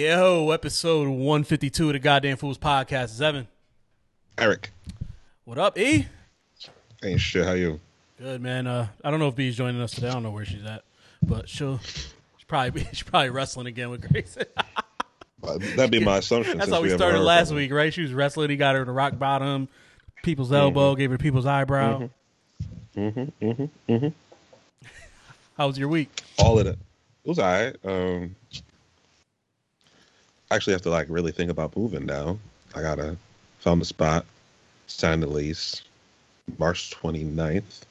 Yo, episode 152 of the Goddamn Fools podcast. Is Evan. Eric. What up, E? Ain't shit. How you? Good, man. Uh, I don't know if B's joining us today. I don't know where she's at, but she'll she's probably she's probably wrestling again with Grace. Uh, That'd be my assumption. That's how we started last week, right? She was wrestling. He got her to rock bottom, people's elbow, gave her people's eyebrow. Mm-hmm, mm-hmm, mm-hmm. How was your week? All of it. It was alright. Um, I actually have to like really think about moving now. I gotta found a spot, signed the lease, March 29th.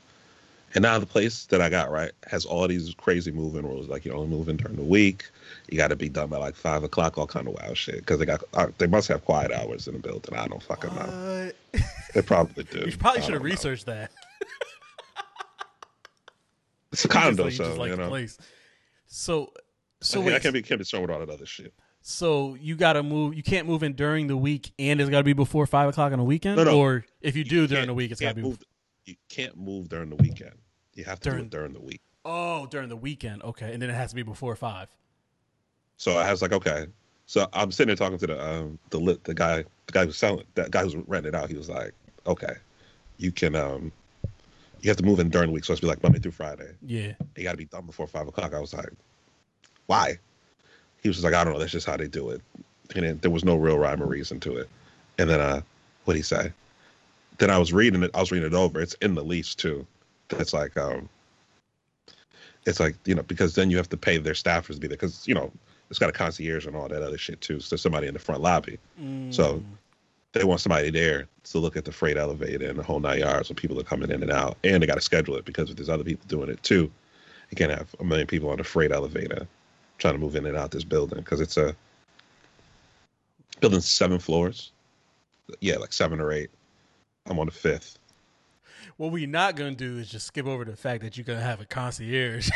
And now the place that I got right has all these crazy moving rules. Like you only moving during the week. You got to be done by like five o'clock. All kind of wild shit. Because they got uh, they must have quiet hours in the building. I don't fucking know. What? They probably do. You probably should have don't know. researched that. It's a You just condo, like- you so just like you the know. place. So, so I, wait, I can't be can't be strong with all that other shit. So you got to move. You can't move in during the week, and it's got to be before five o'clock on the weekend. No, no. Or if you do during the week, it's got to be. move. You can't move during the weekend. You have to During- do it during the week. Oh, during the weekend. Okay, and then it has to be before five. So I was like, okay. So I'm sitting there talking to the um the lit the guy the guy who's selling that guy who's renting it out. He was like, okay, you can um you have to move in during the week, so it's be like Monday through Friday. Yeah. You got to be done before five o'clock. I was like, why? He was just like, I don't know. That's just how they do it. And then there was no real rhyme or reason to it. And then uh, what he say? Then I was reading it. I was reading it over. It's in the lease too. It's like um, it's like you know because then you have to pay their staffers to be there because you know it's got a concierge and all that other shit too. So there's somebody in the front lobby. So Mm. they want somebody there to look at the freight elevator and the whole nine yards when people are coming in and out. And they got to schedule it because if there's other people doing it too, you can't have a million people on the freight elevator trying to move in and out this building because it's a building seven floors. Yeah, like seven or eight. I'm on the fifth. What we're not gonna do is just skip over the fact that you're gonna have a concierge.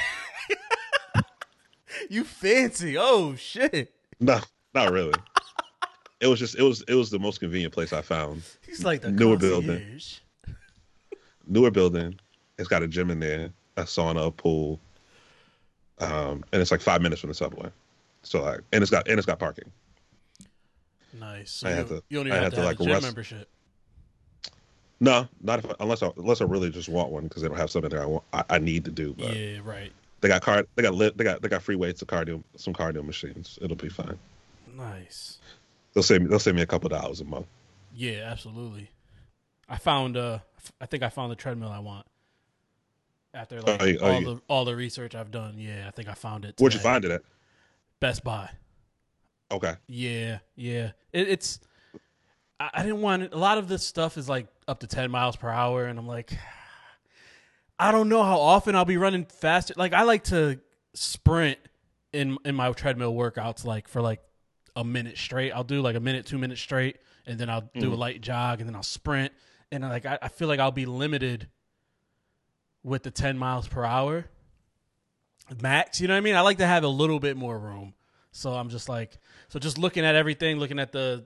you fancy? Oh shit! No, not really. it was just it was it was the most convenient place I found. He's like the Newer concierge. building. Newer building. It's got a gym in there, a sauna, a pool, um, and it's like five minutes from the subway. So like, and it's got and it's got parking. Nice. So I you, have to- you don't I even have, have to to, have like, a gym rest- membership. No, not if unless I unless I really just want one because they don't have something that I want. I, I need to do. But Yeah. Right. they got card. They got lit. They got they got free weights, cardio, some cardio machines. It'll be fine. Nice. They'll save me. They'll save me a couple dollars a month. Yeah, absolutely. I found uh I think I found the treadmill I want. After like Oh, oh, all yeah. the all the research I've done, yeah, I think I found it. Where'd you find it at? Best Buy. Okay. Yeah, yeah. It, it's I, I didn't want it. a lot of this stuff is like up to ten miles per hour, and I'm like, I don't know how often I'll be running faster. Like I like to sprint in in my treadmill workouts, like for like a minute straight. I'll do like a minute, two minutes straight, and then I'll do mm. a light jog, and then I'll sprint, and like I, I feel like I'll be limited with the ten miles per hour max. You know what I mean? I like to have a little bit more room. So I'm just like, so just looking at everything, looking at the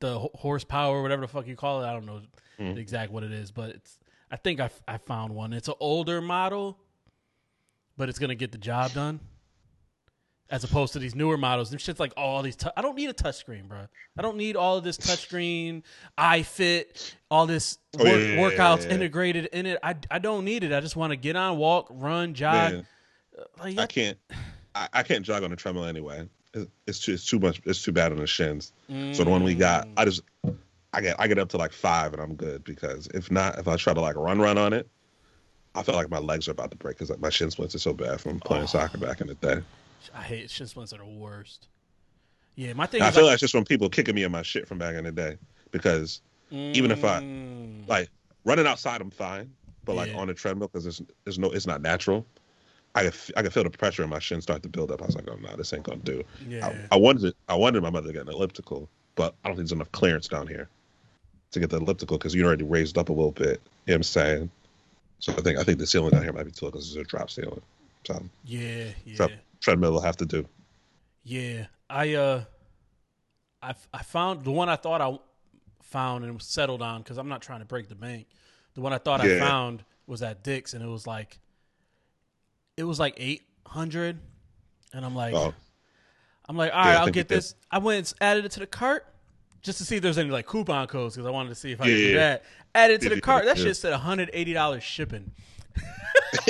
the ho- horsepower, whatever the fuck you call it. I don't know mm. the exact what it is, but it's. I think I, I found one. It's an older model, but it's gonna get the job done. As opposed to these newer models, them shit's like all these. tou- I don't need a touchscreen, bro. I don't need all of this touchscreen, iFit, all this Oh, work, yeah, yeah, workouts yeah, yeah. integrated in it. I, I don't need it. I just want to get on, walk, run, jog. Like, I can't. I, I can't jog on the treadmill anyway. It, it's too. It's too much. It's too bad on the shins. So the one we got, Mm. I just. I get. I get up to like five and I'm good because if not, if I try to like run run on it, I feel like my legs are about to break because like, my shin splints are so bad from playing Oh. soccer back in the day. I hate shin splints are the worst. Yeah, my thing I feel like, like it's just from people kicking me in my shit from back in the day because even if I- Mm. like running outside I'm fine, but like Yeah. on the treadmill because it's it's no it's not natural. I could, I could feel the pressure in my shin start to build up. I was like, oh no, this ain't gonna do. yeah, I, I wanted I wanted my mother to get an elliptical, but I don't think there's enough clearance down here to get the elliptical because you're already raised up a little bit. You know what I'm saying? So I think I think the ceiling down here might be too low because it's a drop ceiling. So yeah, yeah, so treadmill will have to do. yeah. I uh, I I found the one I thought I found and was settled on because I'm not trying to break the bank. The one I thought I found was at Dick's and it was like, it was like eight hundred, and I'm like, Oh, I'm like, all right, Yeah, I'll get you did. this. I went and added it to the cart just to see if there's any like coupon codes because I wanted to see if I Yeah, could do that. Added it to Yeah, the yeah, cart. That yeah. shit said 180 dollars shipping.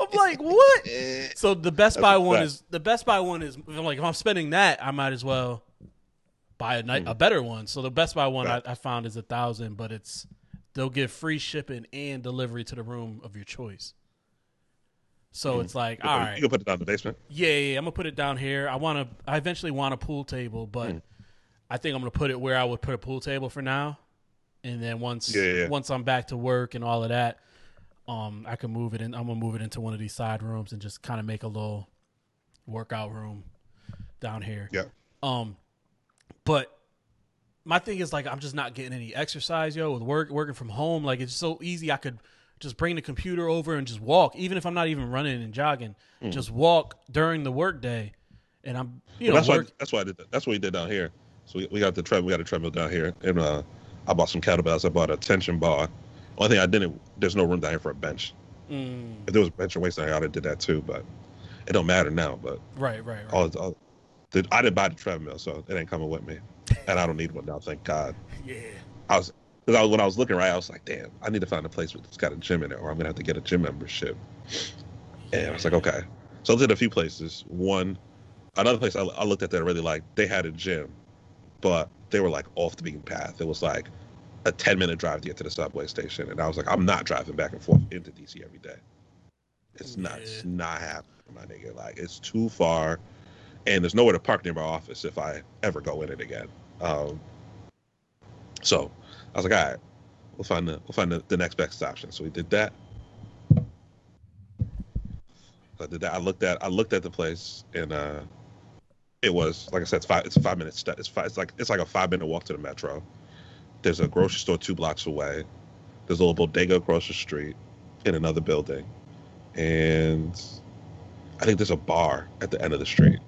I'm like, what? So the Best Buy one is the Best Buy one is I'm like if I'm spending that, I might as well buy a Hmm. night a better one. So the Best Buy one I, Right. I found is a thousand, but it's they'll give free shipping and delivery to the room of your choice. So it's like, all right, You can put it down in the basement. yeah, yeah, yeah, I'm gonna put it down here. I want to. I eventually want a pool table, but Hmm. I think I'm gonna put it where I would put a pool table for now, and then once Yeah, yeah, yeah. once I'm back to work and all of that, um, I can move it in. I'm gonna move it into one of these side rooms and just kind of make a little workout room down here. Yeah. Um, but my thing is like I'm just not getting any exercise, yo. With work working from home, like it's so easy. I could just bring the computer over and just walk, even if I'm not even running and jogging. Just walk during the workday, and I'm you know Hmm. That's work. why. That's why I did. That. That's what we did down here. So we, we got the tread. We got a treadmill down here, and uh, I bought some kettlebells. I bought a tension bar. Only thing I didn't. There's no room down here for a bench. Mm, If there was a bench and weights down here, I'd have did that too. But it don't matter now. But right, right, right. all, all the, I didn't buy the treadmill, so it ain't coming with me, and I don't need one now. Thank God. yeah, I was because I was when I was looking right, I was like, damn, I need to find a place that's got a gym in it, or I'm gonna have to get a gym membership. And I was like, okay. So I looked at a few places. One, another place I, I looked at that I really liked. They had a gym, but they were like off the beaten path. It was like a 10 minute drive to get to the subway station, and I was like, I'm not driving back and forth into DC every day. It's not, it's not happening, my nigga. Like it's too far, and there's nowhere to park near my office if I ever go in it again. Um, so I was like, all right, we'll find the we'll find the, the next best option. So we did that. I did that. I looked at I looked at the place and uh it was like I said, it's five it's a five minute step. It's five it's like it's like a five minute walk to the metro. There's a grocery store two blocks away. There's a little bodega across the street in another building. And I think there's a bar at the end of the street.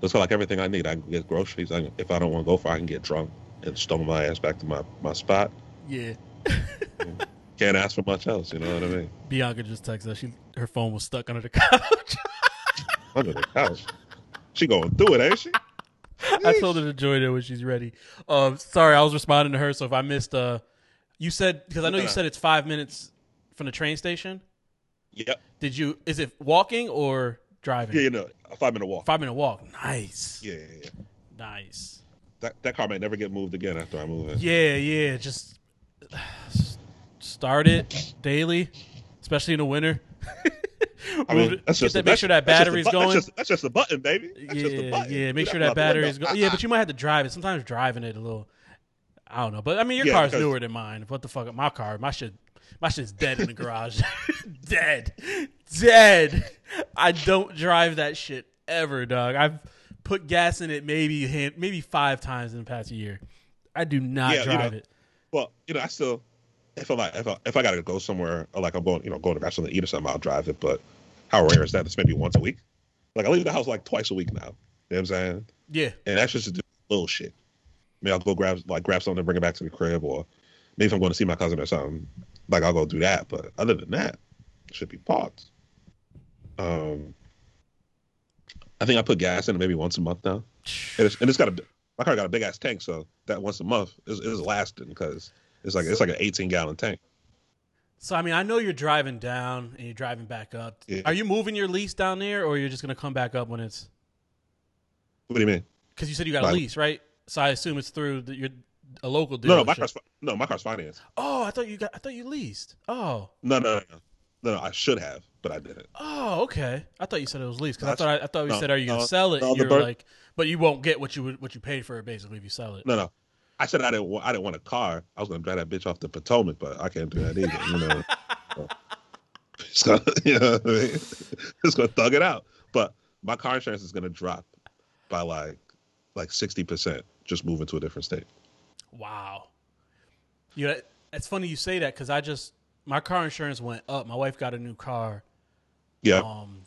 Got like everything I need. I can get groceries. I can, if I don't want to go for, it, I can get drunk and stumble my ass back to my, my spot. yeah. Can't ask for much else. You know what I mean? Bianca just texted us. She her phone was stuck under the couch. Under the couch. She going through it, ain't she? I told her to join it when she's ready. Um, sorry, I was responding to her. So if I missed, uh, you said because I know you Uh. said it's five minutes from the train station. Yep. Did you? Is it walking or driving? Yeah, you know, a five minute walk. Five minute walk. Nice. Yeah, yeah, yeah. Nice. That that car may never get moved again after I move in. Yeah, yeah. Just start it daily, especially in the winter. I mean, that's just that- make sure that that's battery's bu- going. That's just, that's just the button, baby. That's yeah, button. yeah. Make sure that battery's going. Ah, yeah, ah, but you ah. might have to drive it. Sometimes driving it a little. I don't know, but I mean, your Yeah, car's newer than mine. What the fuck? My car, my shit, my shit's dead in the garage. dead, dead. I don't drive that shit ever, dog. I've put gas in it maybe maybe five times in the past year. I do not Yeah, you drive know, it. Well, you know, I still, if I'm like, if I, if I gotta go somewhere, or like I'm going, you know, going to restaurant to eat or something, I'll drive it. But how rare is that? It's maybe once a week. Like I leave the house like twice a week now. You know what I'm saying? Yeah, And that's just to do little shit. Maybe I'll go grab like grab something and bring it back to the crib, or maybe if I'm going to see my cousin or something, like I'll go do that. But other than that, it should be parked. Um, I think I put gas in it maybe once a month now, and it's, and it's got a my car got a big ass tank, so that once a month is, is lasting because it's like it's like an 18 gallon tank. So I mean, I know you're driving down and you're driving back up. Yeah. Are you moving your lease down there, or you're just gonna come back up when it's? What do you mean? Because you said you got a lease, right? So I assume it's through the, your a local dealership. No, no, my car's no, my car's financed. Oh, I thought you got. I thought you leased. Oh, No, no, no, no, no, no. I should have, but I didn't. oh, okay. I thought you said it was leased because I thought I, I thought you no, said, "Are you gonna sell it?" you're bird- like, but you won't get what you would, what you paid for it basically if you sell it. No, no. I said I didn't. Want, I didn't want a car. I was gonna drive that bitch off the Potomac, but I can't do that either. You know, it's gonna, you know, what I mean? it's gonna thug it out. But my car insurance is gonna drop by like like sixty percent just moving to a different state. Wow. You know, it's funny you say that because I just my car insurance went up. My wife got a new car. Yeah, um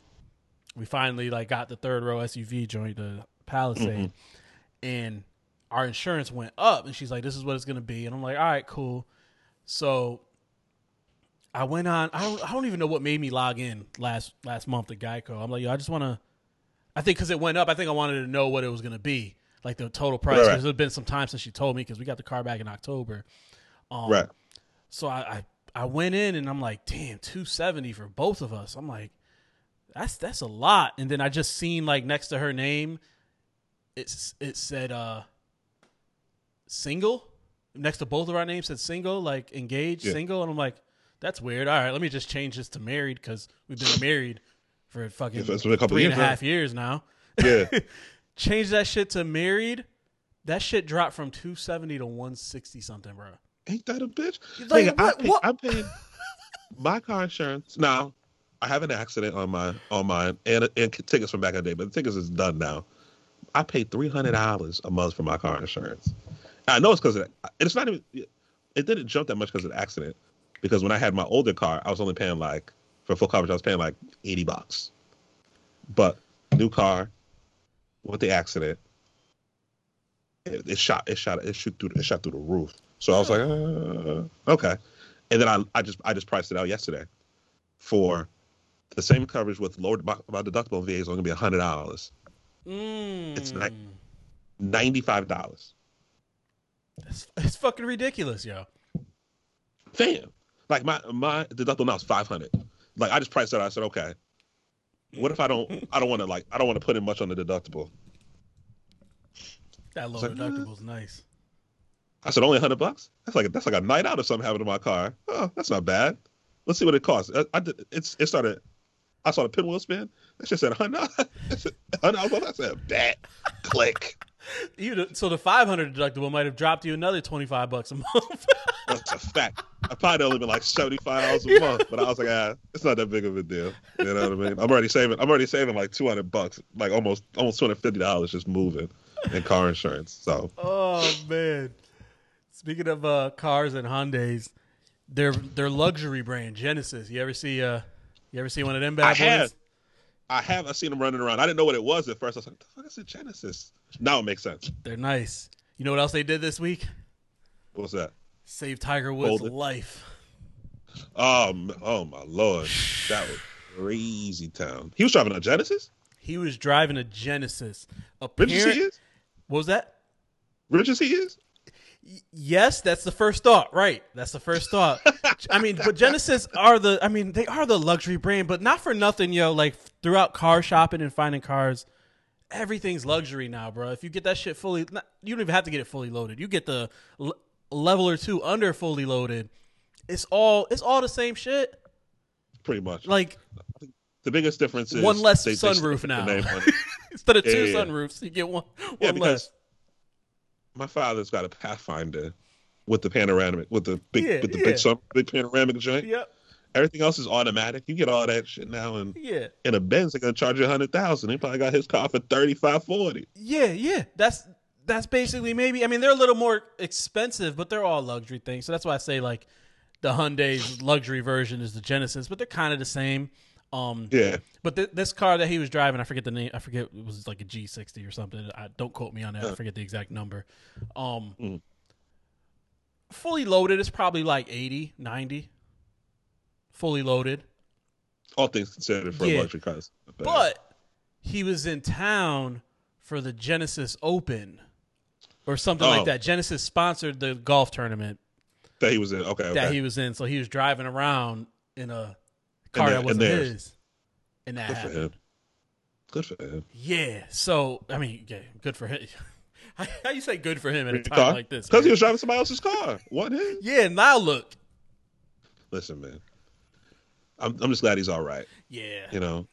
we finally like got the third row SUV joint the Palisade and our insurance went up and she's like this is what it's going to be and I'm like all right cool so I went on I don't I don't even know what made me log in last last month to Geico I'm like yo I just want to I think because it went up, I think I wanted to know what it was going to be, like the total price. Right. Because had been some time since she told me because we got the car back in October. Um, right. So I, I I went in and I'm like, damn, two seventy for both of us. I'm like, that's that's a lot. And then I just seen like next to her name, it's it said uh single. Next to both of our names said single, like engaged, Yeah. single, and I'm like, that's weird. All right, let me just change this to married because we've been married for fucking Yeah, for- a couple three and a years, half years now. Yeah. Change that shit to married. That shit dropped from two seventy to one sixty something, bro. Ain't that a bitch? Like, Nigga, I what- pay, what- I'm paying my car insurance now. I have an accident on my on mine and and tickets from back in the day, but the tickets is done now. I pay three hundred dollars a month for my car insurance. I know it's because. It's not even. It didn't jump that much because of the accident. Because when I had my older car, I was only paying like for full coverage. I was paying like eighty bucks. But new car with the accident, it, it shot. It shot. It shoot through. It shot through the roof. So I was like, uh, okay. And then I, I just I just priced it out yesterday for the same coverage with lower my, my deductible VA is only gonna be hundred dollars, Mm. It's not- ninety five dollars. It's, it's fucking ridiculous, yo. Damn. Like my my deductible now is five hundred. Like I just priced it. out. I said, okay. What if I don't? I don't want to like. I don't want to put in much on the deductible. That low like, deductible's nice. I said only hundred bucks. That's like that's like a night out or something happened to my car. Oh, that's not bad. Let's see what it costs. I, I did, it's it started. I saw the pinwheel spin. That shit said hundred. Hundred. I said bet. Click. Even so, the five hundred deductible might have dropped you another twenty five bucks a month. That's a fact. I probably only been like seventy five dollars a month, but I was like, ah, it's not that big of a deal. You know what I mean? I'm already saving. I'm already saving like two hundred bucks, like almost almost two hundred fifty dollars just moving in car insurance. So oh man! Speaking of uh, cars and Hyundai's, their their luxury brand Genesis. You ever see uh, you ever see one of them bad I boys? have. I have. I seen them running around. I didn't know what it was at first. I was like, the fuck is a Genesis? Now it makes sense. They're nice. You know what else they did this week? What's that? Save Tiger Woods' life. Oh, m- oh my lord, that was crazy town. He was driving a Genesis. He was driving a Genesis. Rich as Apparent- he is. What was that? Rich as he is. Yes, that's the first thought. Right, that's the first thought. I mean, but Genesis are the. I mean, they are the luxury brand, but not for nothing, yo. Like throughout car shopping and finding cars, everything's luxury now, bro. If you get that shit fully, not, you don't even have to get it fully loaded. You get the l- level or two under fully loaded. It's all. It's all the same shit. Pretty much. Like the biggest difference is one less they- they sunroof stick the now. instead of Yeah, two yeah, sunroofs, you get one. One Yeah, less. because my father's got a Pathfinder with the panoramic, with the big, Yeah, with the big, sun, big panoramic joint. Yep. Everything else is automatic. You get all that shit now, and Yeah. in a Benz, they're gonna charge you a hundred thousand. He probably got his car for thirty five forty. Yeah, yeah. That's that's basically maybe. I mean, they're a little more expensive, but they're all luxury things. So that's why I say like the Hyundai's luxury version is the Genesis, but they're kind of the same. Um, Yeah, but th- this car that he was driving, I forget the name. I forget it was like a G60 or something. I don't quote me on that. I forget the exact number. Um, Mm. fully loaded is probably like 80, 90. Fully loaded. all things considered for Yeah. a luxury car. it's not bad. But he was in town for the Genesis Open or something Oh. like that. Genesis sponsored the golf tournament that he was in. Okay, okay. that he was in, so he was driving around in a car there- that in wasn't theirs. his, and that Good for him. Good for him. Yeah. So I mean, yeah, good for him. How how you say good for him at a time car? like this? Because he was driving somebody else's car. What? Yeah. Now look. Listen, man. I'm I'm just glad he's all right. Yeah. You know.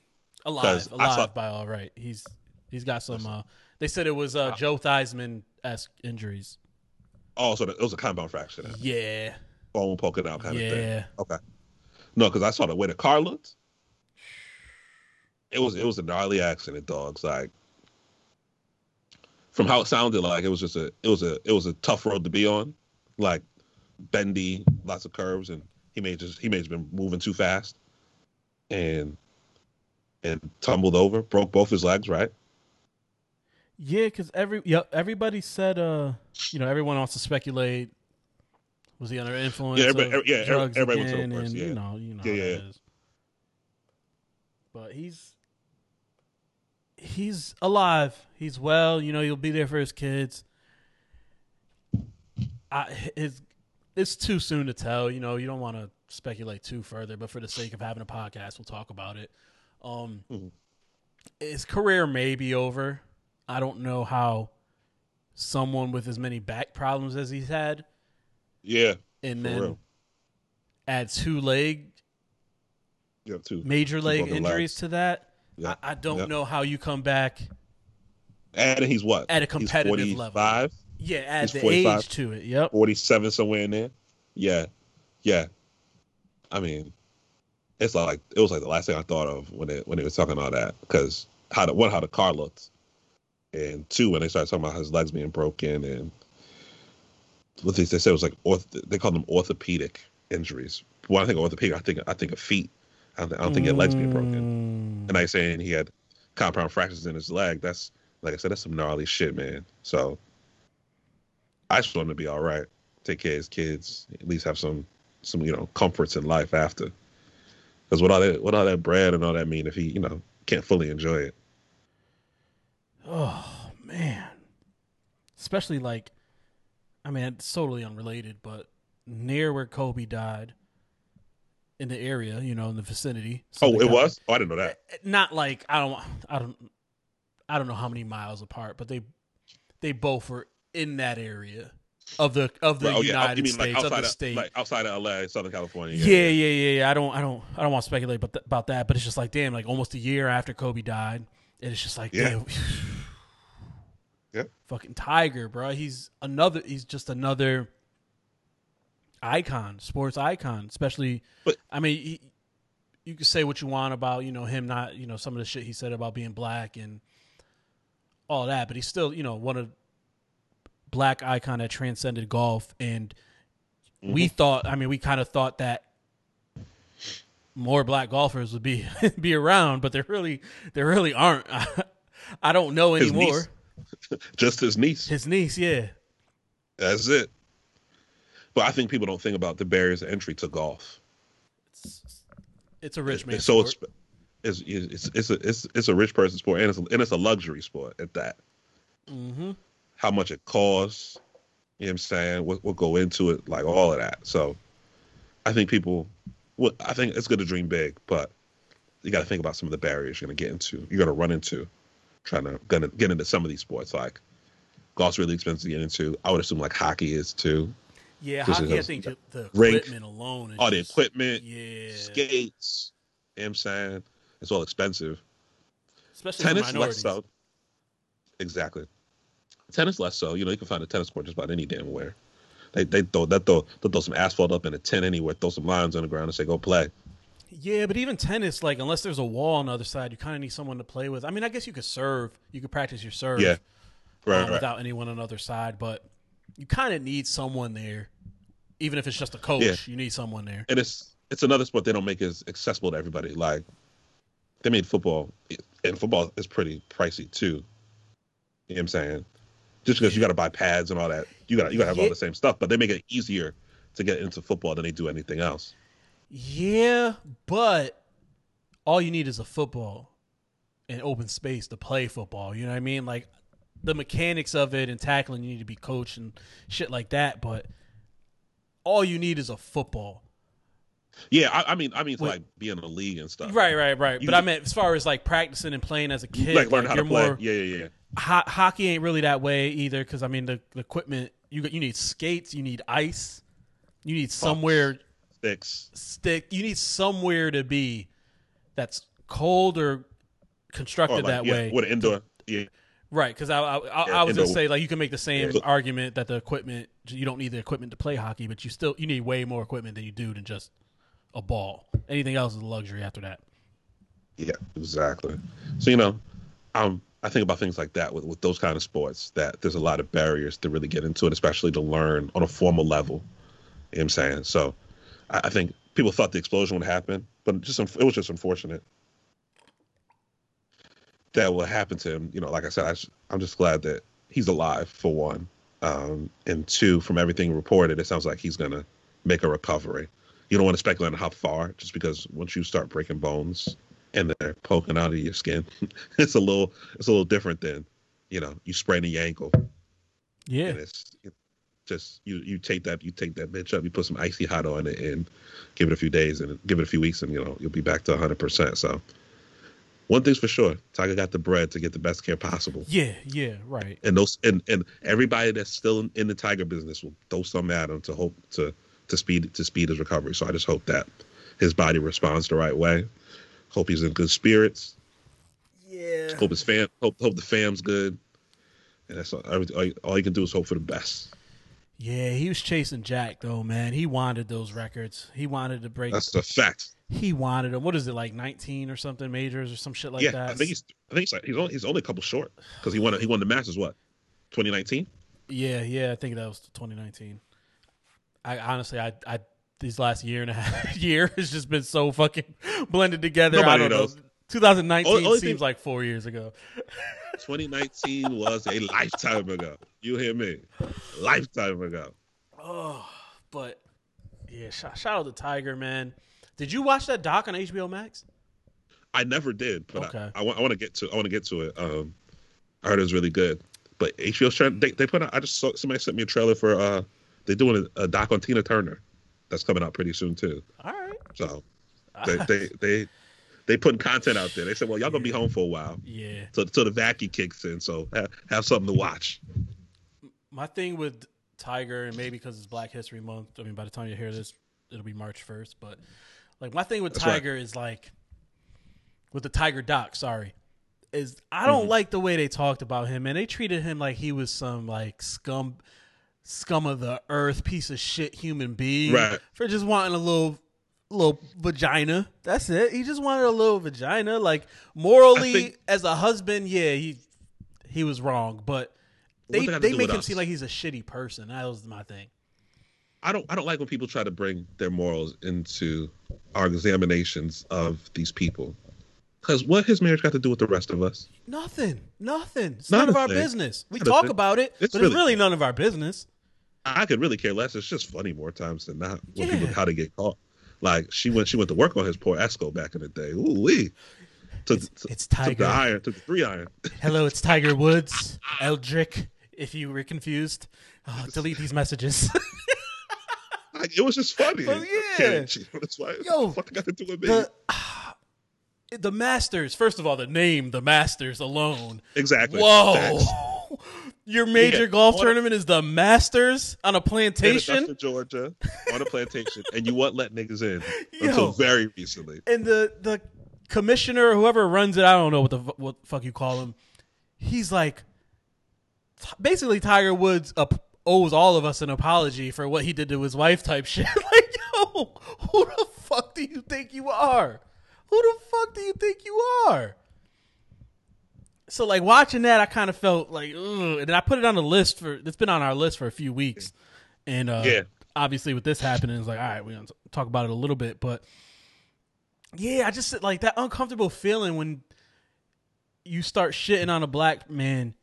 alive, alive saw- by all right. He's he's got some. Uh, they said it was uh, Joe Theismann esque injuries. Oh, so it was a compound fracture. Then. Yeah. Bone poking out kind of thing. Yeah. Okay. No, because I saw the way the car looked. It was it was a gnarly accident, dogs. Like from how it sounded like it was just a it was a it was a tough road to be on. Like bendy, lots of curves, and he may just he may have been moving too fast. And and tumbled over, broke both his legs, right? Yeah, because every yeah, everybody said uh you know everyone wants to speculate. Was he under influence? Yeah, everybody- yeah, drugs everybody again? worst, and, yeah. You know, you know Yeah, yeah. But he's he's alive. He's well. You know, he'll be there for his kids. I, his, it's too soon to tell. You know, you don't want to speculate too further, but for the sake of having a podcast, we'll talk about it. Um, Mhm. His career may be over. I don't know how someone with as many back problems as he's had, Yeah, and then real. add two leg Yeah, too. major leg broken injuries legs. to that. Yeah. I, I don't yeah. know how you come back. And he's what? At a competitive level. 45, Yeah, add the 45. age to it. Yep. 47 somewhere in there. Yeah, yeah. I mean, it's like it was like the last thing I thought of when it when they were talking all that because how the one how the car looked, and two when they started talking about his legs being broken and what they, they said was like orth, they called them orthopedic injuries. When I think of orthopedic, I think I think of feet. I don't, think- I don't think had legs being broken. And I saying he had compound fractures in his leg. That's like I said, that's some gnarly shit, man. So I just want him to be all right, take care of his kids, at least have some some you know comforts in life after. Because what all that what all that bread and all that mean if he you know can't fully enjoy it? Oh man. Especially like I mean it's totally unrelated, but near where Kobe died in the area, you know, in the vicinity. Oh, Southern it was. Oh, I didn't know that. Eh, eh, not like I don't I don't I don't know how many miles apart, but they they both were in that area of the of the oh yeah, oh, United you mean States like of outside the of state. like outside of LA, Southern California? yeah, yeah, yeah, yeah. I don't, I don't, I don't want to speculate about, th- about that, but it's just like, damn, like almost a year after Kobe died, and it's just like, Yeah. damn, Yeah. fucking Tiger, bro. He's another. He's just another icon, sports icon. Especially, But- I mean, he, you could say what you want about you know him not, you know, some of the shit he said about being black and all that, but he's still, you know, one of black icon that transcended golf and we thought i mean we kind of thought that more black golfers would be be around but there really there really aren't i don't know anymore. Just his niece. his niece yeah That's it. But I think people don't think about the barriers of entry to golf. it's, it's a rich man so sport. exp- it's it's it's a it's, it's a rich person sport and it's a, and it's a luxury sport at that. hmm How much it costs, you know what I'm saying? What what go into it, like all of that. So, I think people, well, I think it's good to dream big, but you got to think about some of the barriers you're gonna get into. You're gonna run into, trying to gonna get into some of these sports. Like golf's really expensive to get into. I would assume like hockey is too. yeah Just hockey i think the, the Rink. equipment alone is All the equipment, yeah skates. You know what I'm saying? It's all expensive. especially tennis less so. Exactly. Tennis less so. You know, you can find a tennis court just about any damn where. They they throw that throw they throw some asphalt up in a tent anywhere, throw some lines on the ground and say go play. Yeah, but even tennis, like unless there's a wall on the other side, you kind of need someone to play with. I mean, I guess you could serve, you could practice your serve, Yeah. Right, um, right. without anyone on the other side, but you kind of need someone there, even if it's just a coach. Yeah. You need someone there. And it's it's another sport they don't make as accessible to everybody. Like they made football and football is pretty pricey too. You know what I'm saying? Just because you got to buy pads and all that, you got you got to have all the same stuff, but they make it easier to get into football than they do anything else. Yeah, but all you need is a football and open space to play football. You know what I mean? Like the mechanics of it and tackling, you need to be coached and shit like that. But all you need is a football. Yeah, I, I mean, I mean, it's Wait. like being in the league and stuff. Right, right, right. You but I just- meant as far as like practicing and playing as a kid, like learn how to you're play. more Yeah, yeah, yeah. ho- hockey ain't really that way either. Because I mean, the, the equipment you you need skates, you need ice, you need somewhere Sticks. stick, you need somewhere to be that's cold or constructed Or like, that yeah, way. with an indoor. Yeah, Right, because I, I, I, Yeah, I was gonna say like you can make the same Yeah. argument that the equipment you don't need the equipment to play hockey, but you still you need way more equipment than you do than just a ball. Anything else is a luxury after that. yeah, exactly. So you know, um, I think about things like that with with those kind of sports. That there's a lot of barriers to really get into it, especially to learn on a formal level. You know what I'm saying? So, I, I think people thought the explosion would happen, but just it was just unfortunate that what happened to him. You know, like I said, I, I'm just glad that he's alive for one, um, and two, from everything reported, it sounds like he's gonna make a recovery. You don't want to speculate on how far, just because once you start breaking bones and they're poking out of your skin. it's a little it's a little different than you know you spraining your ankle. Yeah, and it's just you you take that you take that bitch up, you put some icy hot on it, and give it a few days and give it a few weeks, and you know you'll be back to 100. percent So one thing's for sure, Tiger got the bread to get the best care possible. Yeah, yeah, right. And those and and everybody that's still in, in the Tiger business will throw something at him to hope to to speed to speed his recovery. So I just hope that his body responds the right way. Hope he's in good spirits. Yeah. Hope his fam hope hope the fam's good. And that's all, all, all you can do is hope for the best. Yeah, he was chasing Jack though, man. He wanted those records. He wanted to break. That's the fact. He wanted them. What is it like, nineteen or something majors or some shit like yeah, that? I think he's. I think he's like he's only he's only a couple short because he won he won the Masters what, 2019. Yeah, yeah, I think that was 2019. I honestly, I, I these last year and a half year has just been so fucking blended together. Nobody I don't knows. know. 2019 Only- only seems thing- like four years ago. 2019 was a lifetime ago. You hear me? Lifetime ago. Oh, but yeah, shout, shout out to Tiger, man. Did you watch that doc on HBO Max? I never did, but Okay. I, I, want, I want to get to I want to get to it. Um, I heard it was really good, but HBO's trying. They, they put out. I just saw somebody sent me a trailer for. uh They're doing a, a doc on Tina Turner, that's coming out pretty soon too. All right. So they they they they putting content out there. They said, well, y'all gonna be home for a while Yeah. till till the vacuum kicks in. So have, have something to watch. My thing with Tiger, and maybe because it's Black History Month. I mean, by the time you hear this, it'll be March first. But like, my thing with That's right. Tiger is like, with the Tiger doc. Sorry, is I don't Mm-hmm. like the way they talked about him, and they treated him like he was some like scum, scum of the earth, piece of shit human being Right. for just wanting a little. Little vagina. That's it. He just wanted a little vagina. Like morally, think- as a husband, yeah, he he was wrong. But they they got to they do make him us? seem like he's a shitty person. That was my thing. I don't I don't like when people try to bring their morals into our examinations of these people. Because what his marriage got to do with the rest of us? Nothing. Nothing. It's Not none of a our business. We Not talk about it, It's but really- it's really none of our business. I could really care less. It's just funny more times than not when Yeah. people how they get caught. Like she went she went to work on his poor Esco back in the day. Ooh wee. Took, It's- took- it's took Tiger. the iron, took the three iron. Hello, it's Tiger Woods, Eldrick. If you were confused, oh, delete these messages. Like, it was just funny. Well, yeah. Can't cheat on his wife. Yo, What the got to do with me? the the Masters. First of all, the name, the Masters alone. exactly. Whoa. Your major Yeah. golf a- tournament is the Masters on a plantation. in Georgia, on a plantation, and you won't let niggas in Yo. until very recently. and the the commissioner whoever runs it, I don't know what the what the fuck you call him. He's like, basically Tiger Woods up, owes all of us an apology for what he did to his wife, type shit. like, yo, who the fuck do you think you are? Who the fuck do you think you are? So like watching that, I kind of felt like, ugh. and then I put it on the list for. It's been on our list for a few weeks, and uh, Yeah. obviously with this happening, it's like, all right, we're gonna talk about it a little bit, but yeah, I just like that uncomfortable feeling when you start shitting on a black man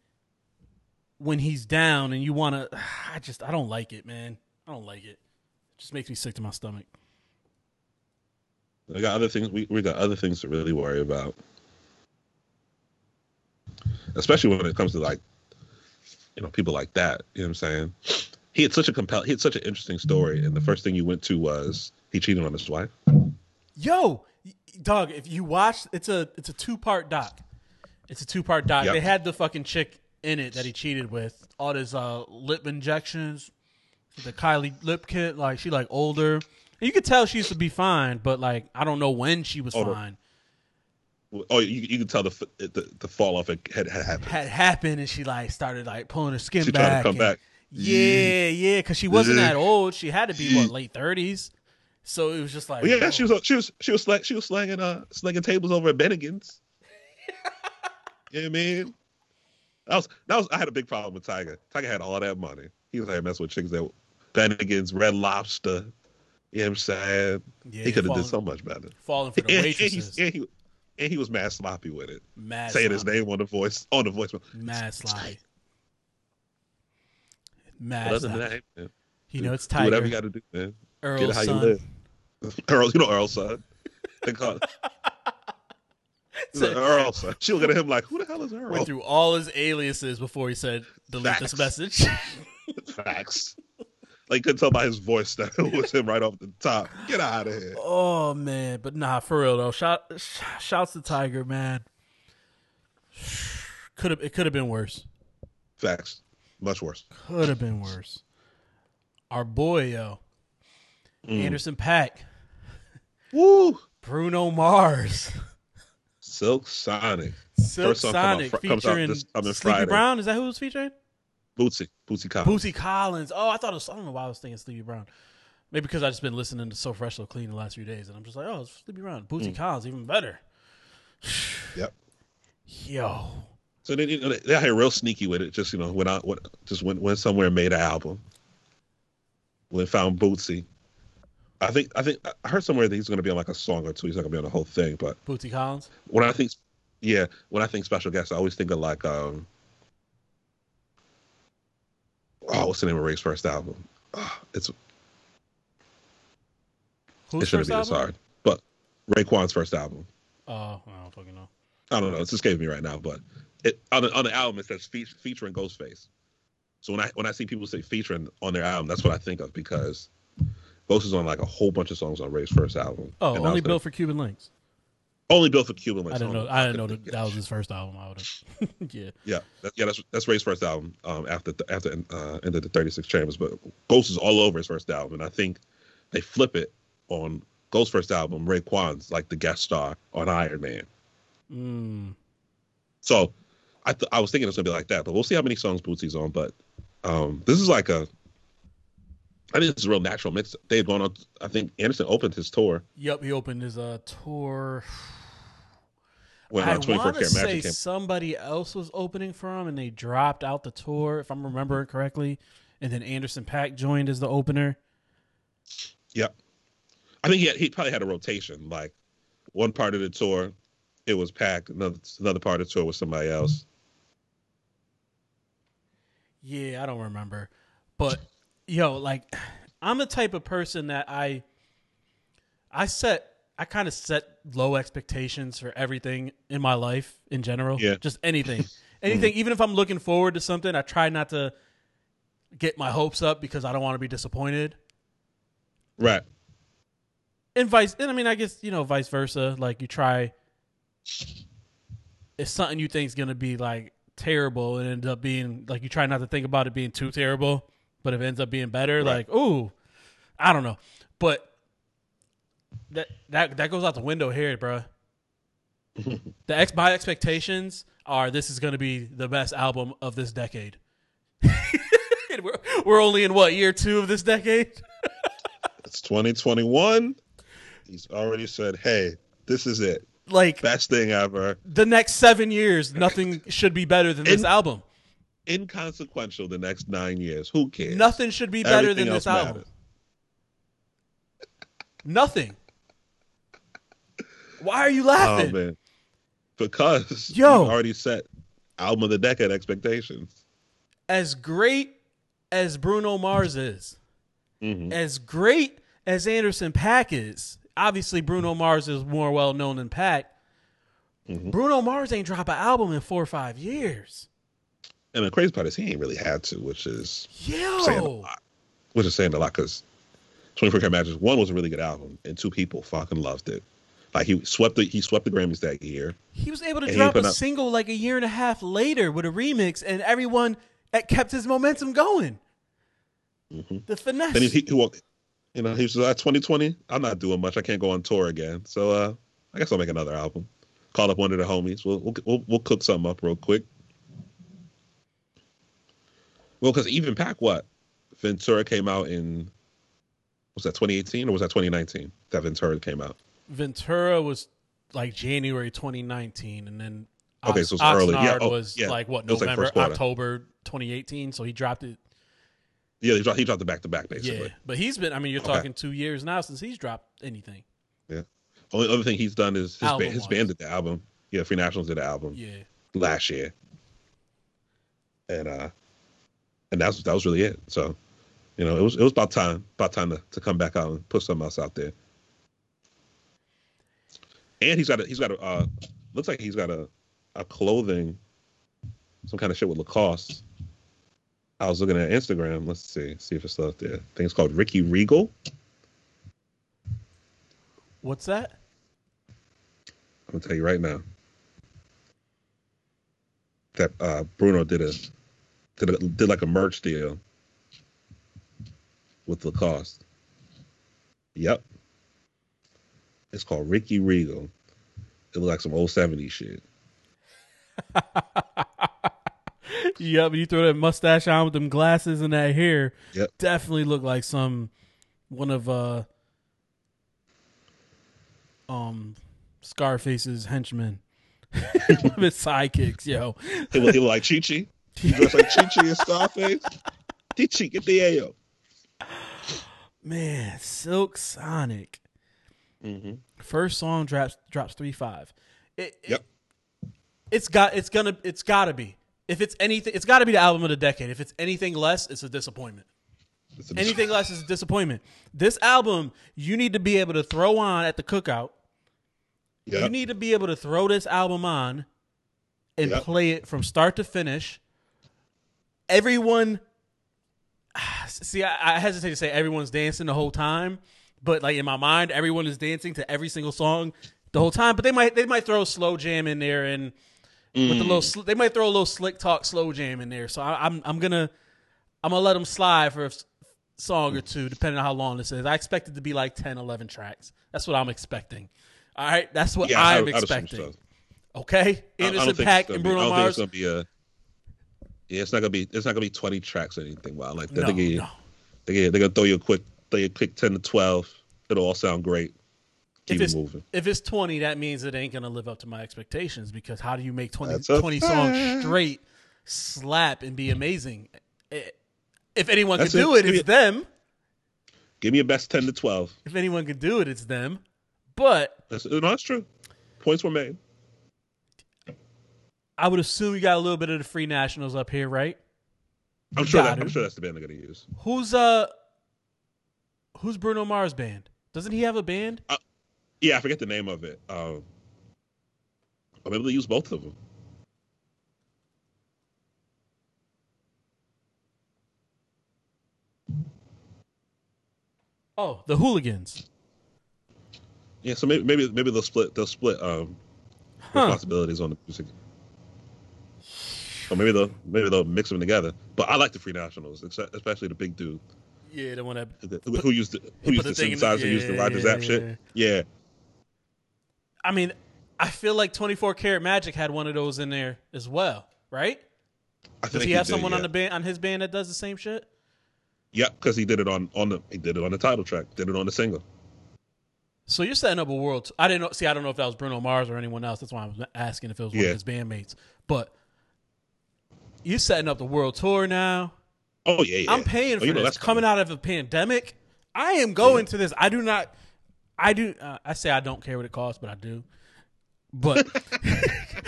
when he's down and you want to. I just I don't like it, man. I don't like it. It just makes me sick to my stomach. We got other things. We, we got other things to really worry about, especially when it comes to like, you know, people like that. You know what I'm saying? He had such a compel. He had such an interesting story, and the first thing you went to was he cheated on his wife. Yo, dog, if you watch, it's a it's a two part doc. It's a two part doc. Yep. They had the fucking chick in it that he cheated with. All his uh, lip injections, the Kylie lip kit. Like she like older. And you could tell she used to be fine, but like I don't know when she was no. fine. Oh, you, you can tell the, the the fall off had, had happened. Had happened, and she like started like pulling her skin She back. tried to come and- back. Yeah, yeah, because she wasn't that old. She had to be what late thirties. So it was just like, Well, yeah, whoa. she was she was she was slang, she was slanging uh slanging tables over at Bennigan's. you know what I mean? That was that was I had a big problem with Tiger. Tiger had all that money. He was like messing with chicks that Bennigan's, Red Lobster. You know what I'm saying? Yeah, he could have did so much better. falling for the And, and, he, waitresses. and, he, and he was mad sloppy with it, Mad saying his name on the voice on the voicemail. Mad sloppy. Mad But other than sloppy. that, man, You know, it's do whatever you got to do, man. Get Earl's it how son. you live. Earl, you know Earl's son. They call He's like, Earl, son. She look at him like, who the hell is Earl? Went through all his aliases before he said, delete this message. Facts. Like could tell by his voice that it was him right off the top. Get out of here. oh, man. But nah, for real, though. Shout, sh- shouts to Tiger, man. Could have It could have been worse. Facts. Much worse. Could have been worse. Our boy, yo. Mm. Anderson Paak. Woo. Bruno Mars. Silk Sonic. Silk First song come out Sonic out featuring this Sleepy Friday. Brown. Is that who was featuring? Bootsy. Bootsy Collins. Bootsy Collins. Oh, I thought it was. I don't know why I was thinking Sleepy Brown. Maybe because I just been listening to So Fresh So Clean the last few days, and I'm just like, oh, it's Sleepy Brown. Bootsy Mm. Collins, even better. Yep. Yo, So they, you know, they here real sneaky with it. Just you know, went out, went, just went went somewhere and made an album. When found Bootsy. I think I think I heard somewhere that he's going to be on like a song or two. He's not going to be on the whole thing. But Bootsy Collins. when I think, yeah, when I think special guest, I always think of like, um, oh, what's the name of Ray's first album? Ah, it's Who's it shouldn't first be this hard, but Raekwon's first album. Oh, I don't fucking know. I don't know. It's escaping me right now, but it on the, on the album it says fe- featuring Ghostface. So when I when I see people say featuring on their album, that's what I think of because Ghost is on like a whole bunch of songs on Ray's first album. Oh, And only built for Cuban Linx. Only built for Cuban. I didn't know. I didn't know that, that was his first album. I would have. yeah. Yeah, that, yeah, that's that's Ray's first album. Um, after the, after uh, Enter the Thirty Six Chambers, but Ghost is all over his first album, and I think they flip it on Ghost's first album. Raekwon's like the guest star on Iron Man. Mm. So I th- I was thinking it's gonna be like that, but we'll see how many songs Bootsy's on. But um, this is like a, I think this is a real natural mix. They've gone on. I think Anderson opened his tour Yep. He opened his uh, tour. When I uh, 24 want to Karat say came. somebody else was opening for him, and they dropped out the tour, if I'm remembering correctly. And then Anderson Paak joined as the opener. Yep. I think he had, he probably had a rotation. Like one part of the tour, it was Paak. Another another part of the tour was somebody else. Yeah, I don't remember. But yo, like I'm the type of person that I I set I kind of set low expectations for everything in my life in general. Yeah. Just anything. anything mm-hmm. even if I'm looking forward to something, I try not to get my hopes up because I don't want to be disappointed. Right. And vice and I mean I guess, you know, vice versa. Like you try it's something you think is gonna be like terrible and end up being like you try not to think about it being too terrible, but if it ends up being better, Right. like, ooh, I don't know. But that that that goes out the window here, bro. the ex my expectations are this is gonna be the best album of this decade. We're, we're only in what year two of this decade? It's 2021. He's already said, "Hey, this is it. Like Best thing ever. the next seven years, nothing should be better than this album. Inconsequential. The next nine years. Who cares? Nothing should be better Everything than this else album. matters. Nothing. Why are you Oh laughing? man, because Yo. you already set album of the decade expectations. as great as Bruno Mars is, Mhm. as great as Anderson Paak is, obviously Bruno Mars is more well known than Paak. Mhm. Bruno Mars ain't drop an album in four or five years. And the crazy part is he ain't really had to, which is saying a Yo, lot. Which is saying a lot because 24 Karat Magic one was a really good album, and two people fucking loved it. Like he swept the he swept the Grammys that year. he was able to And drop a out- single like a year and a half later with a remix, and everyone kept his momentum going. Mhm. The finesse. Then he, he, he walked, you know, he was like 2020. I'm not doing much. I can't go on tour again, so uh, I guess I'll make another album. Call up one of the homies. We'll we'll we'll, we'll cook something up real quick. Well, because even Paak what Ventura came out in was that 2018 or was that 2019 that Ventura came out? Ventura was like January 2019, and then Okay, Ox- so it's early. Yeah, oh, was yeah. like what was like November. October 2018. So he dropped it. Yeah, he dropped, he dropped the back to back basically. Yeah, but he's been. I mean, you're Okay. talking two years now since he's dropped anything. Yeah. Only other thing he's done is his, band, his band did the album. Yeah, Free Nationals did the album Yeah, last year, and uh, and that's that was really it. So, you know, it was it was about time about time to, to come back out and put something else out there. And he's got a, he's got a uh, looks like he's got a a clothing, some kind of shit with Lacoste. I was looking at Instagram. Let's see, see if it's still up there. I think it's called Ricky Regal. What's that? I'm gonna tell you right now that uh, Bruno did a did a, did like a merch deal with Lacoste. Yep, it's called Ricky Regal. It looks like some old '70s shit. Yep, you throw that mustache on with them glasses and that hair. Yep. Definitely look like some one of uh um Scarface's henchmen. one of his sidekicks, yo. He look, he look like Chi Chi. He dressed like Chi Chi and Scarface. Chi Chi, get the AO. Man, Silk Sonic. Mm-hmm. First song drops drops three five. It, it- Yep. it's got it's gonna it's gotta be. If it's anything it's gotta be the album of the decade. If it's anything less, it's a disappointment. It's a- Anything less is a disappointment. This album, you need to be able to throw on at the cookout. You need to be able to throw this album on and Yep. play it from start to finish. Everyone, see, I, I hesitate to say everyone's dancing the whole time, but like in my mind, everyone is dancing to every single song the whole time. But they might they might throw a slow jam in there and with a little mm. sl- they might throw a little slick talk slow jam in there. So I, I'm I'm gonna I'm gonna let them slide for a song or two, depending on how long this is. I expect it to be like 10, 11 tracks. That's what I'm expecting. All right, that's what Yeah, I- I'm assume expecting. so. Okay, I- I don't Anderson Paak and be- Bruno think Mars. It's gonna be a. Yeah, it's not gonna be. It's not gonna be twenty tracks or anything. Wow, like that. No, they no. they they're gonna throw you a quick, you a ten to twelve. It'll all sound great. Keep If it's, moving. if it's 20, that means it ain't going to live up to my expectations because how do you make 20, 20 songs straight slap and be amazing? Eh, If anyone That's can do it. it, it's them. Give me a best ten to twelve. If anyone can do it, it's them. But That's, no, that's true. Points were made. I would assume you got a little bit of the Free Nationals up here, right? I'm sure. That, I'm sure that's the band they're gonna use. Who's uh who's Bruno Mars band? Doesn't he have a band? Yeah, I forget the name of it. Um, or maybe they use both of them. Oh, the Hooligans. Yeah, so maybe maybe maybe they'll split they'll split um Huh. responsibilities on the music. Or maybe they'll maybe they'll mix them together. But I like the Free Nationals, especially the big dude Yeah, the one that who, who used the, who used the thing in the- synthesizer, used the yeah, Roger yeah, Zapp yeah, shit. Yeah, I mean, I feel like 24 Karat Magic had one of those in there as well, right? I Does he have someone yeah. on the band on his band that does the same shit? Yeah, because he did it on on the he did it on the title track, did it on the single. So you're setting up a world. Tour. I didn't know. See, I don't know if that was Bruno Mars or anyone else. That's why I was asking if it was one Yeah. of his bandmates. But you're setting up the world tour now. Oh yeah, yeah. I'm paying Oh, for you know this. that's Coming out of a pandemic, I am going to this. I do not. I do. Uh, I say I don't care what it costs, but I do. But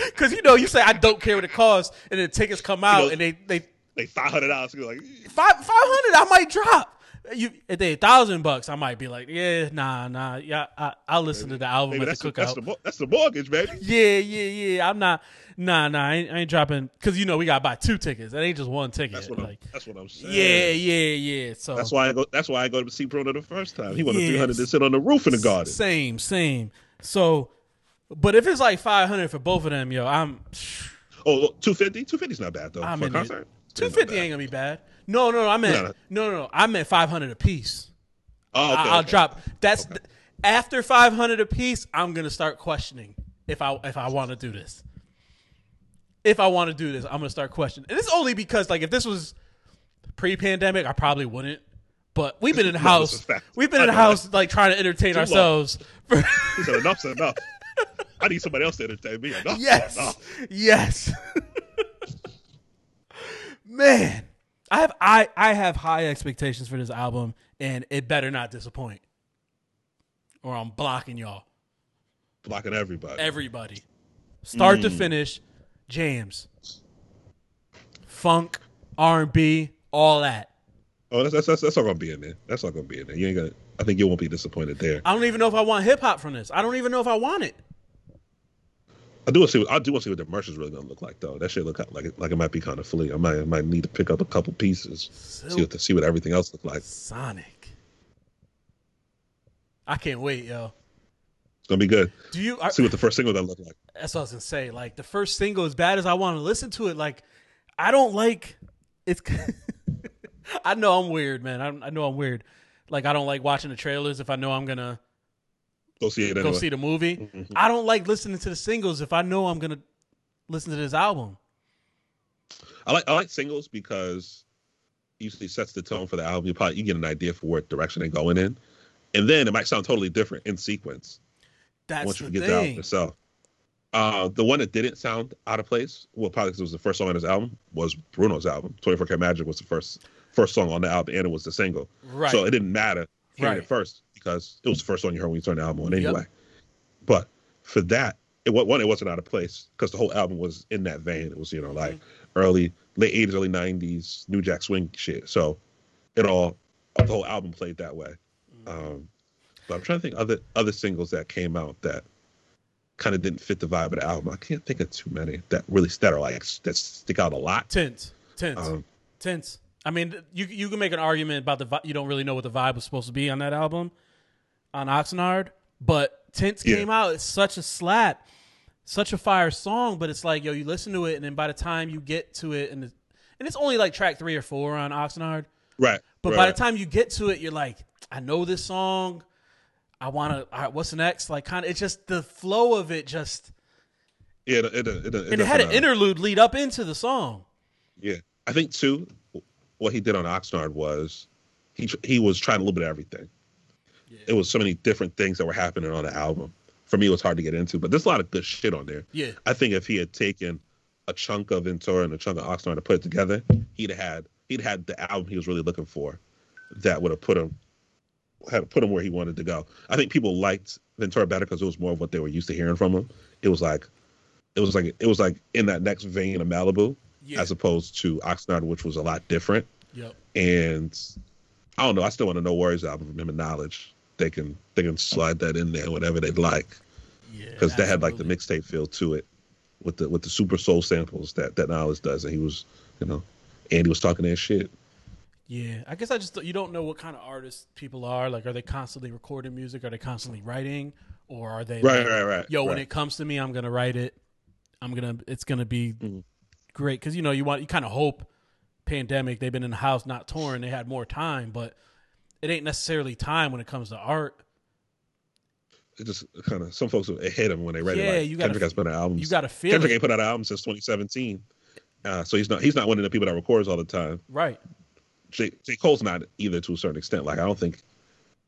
because you know, you say I don't care what it costs, and the tickets come out, know- and they they they five hundred dollars, like five five hundred. I might drop. You if they a thousand bucks, I might be like, yeah, nah, nah, yeah. I, I'll listen to the album maybe at the the, that's cookout. the that's the mortgage, baby. Yeah, yeah, yeah. I'm not. Nah, nah. I ain't, I ain't dropping because you know we gotta buy two tickets. That ain't just one ticket. That's what I'm. That's what I'm saying. yeah, yeah, yeah. So That's why I go. That's why I go to see Bruno the first time. He wanted three hundred to sit on the roof in the garden. Same, same. So, but if it's like five hundred for both of them, yo, I'm Oh, 250? 250 is not bad though I'm for a concert. two It's not fifty bad. ain't gonna be bad. No, no, no. I meant No, no, no. I meant five hundred a piece. Oh, okay, I, I'll okay. drop. That's after five hundred a piece. I'm gonna start questioning if I if I want to do this. If I want to do this, I'm gonna start questioning. And it's only because like if this was pre-pandemic, I probably wouldn't. But we've been in the house. We've been in the house like trying to entertain long. ourselves. For, He said enough's enough. I need somebody else to entertain me. Enough. yes, Enough. yes. Man, I have I I have high expectations for this album, and it better not disappoint, or I'm blocking y'all. Blocking everybody. everybody, start Mm. to finish, jams, funk, R and B, all that. oh, that's, that's that's that's all gonna be in there. That's all gonna be in there. You ain't gonna. I think you won't be disappointed there. I don't even know if I want hip hop from this. I don't even know if I want it. I do want to see. I do want to see what the merch is really gonna look like, though. That shit look like like it might be kind of fleet. I might I might need to pick up a couple pieces, see what the, see what everything else look like. Sonic. I can't wait, yo. It's gonna be good. Do you are, See what the first single that look like. That's what I was gonna say. Like the first single, as bad as I want to listen to it, like I don't like it's. I know I'm weird, man. I, I know I'm weird. Like I don't like watching the trailers if I know I'm gonna Go see it go see the movie. Mhm. I don't like listening to the singles if I know I'm gonna listen to this album. I like I like singles because usually sets the tone for the album. You probably you get an idea for what direction they're going in, and then it might sound totally different in sequence That's once the you get the album thing. itself. Uh, the one that didn't sound out of place, well, probably because it was the first song on his album, was Bruno's album. 24 K Magic was the first first song on the album, and it was the single. Right. So it didn't matter hearing Right. it first because it was the first song you heard when you turned the album on Yep. anyway. But for that, it one, it wasn't out of place because the whole album was in that vein. It was you know like Mm-hmm. early late eighties, early nineties, New Jack Swing shit. So it all the whole album played that way. Mm-hmm. Um, but I'm trying to think other other singles that came out that kind of didn't fit the vibe of the album. I can't think of too many that really that are like that stick out a lot. Tints, Tints, Um, Tints. I mean, you you can make an argument about the vi- you don't really know what the vibe was supposed to be on that album, on Oxnard, but Tints Yeah. came out. It's such a slap, such a fire song. But it's like yo, you listen to it, and then by the time you get to it, and it's, and it's only like track three or four on Oxnard. right. But right, by the time you get to it, you're like, I know this song. I want to. What's next? Like, kind of. It's just the flow of it. Just yeah, it, it, it, it, and it had an interlude lead up into the song. Yeah, I think too. What he did on Oxnard was he he was trying a little bit of everything. It was so many different things that were happening on the album. For me, it was hard to get into, but there's a lot of good shit on there. Yeah. I think if he had taken a chunk of Ventura and a chunk of Oxnard to put it together, he'd had he'd had the album he was really looking for. That would have put him had put him where he wanted to go. I think people liked Ventura better because it was more of what they were used to hearing from him. It was like it was like it was like in that next vein of Malibu Yeah. as opposed to Oxnard, which was a lot different. Yep. And I don't know. I still want to know NxWorries album from him and Knxwledge. They can they can slide that in there whatever they'd like Yeah. because that had like the mixtape feel to it with the with the super soul samples that that Knxwledge does. And he was you know Andy was talking that shit. Yeah, I guess I just you don't know what kind of artists people are. Like, are they constantly recording music? Are they constantly writing, or are they Right, like, right, right. Yo, when it comes to me, I'm gonna write it. I'm gonna. It's gonna be Mhm. Great because you know you want you kind of hope. Pandemic, they've been in the house not touring. They had more time, but it ain't necessarily time when it comes to art. it just kind of some folks it hit him when they read Yeah, it. Like, you gotta Kendrick has put out albums. You got to feel Kendrick it, ain't put out an album since 2017. Uh, so he's not he's not one of the people that records all the time. right? J, J. Cole's not either to a certain extent. Like I don't think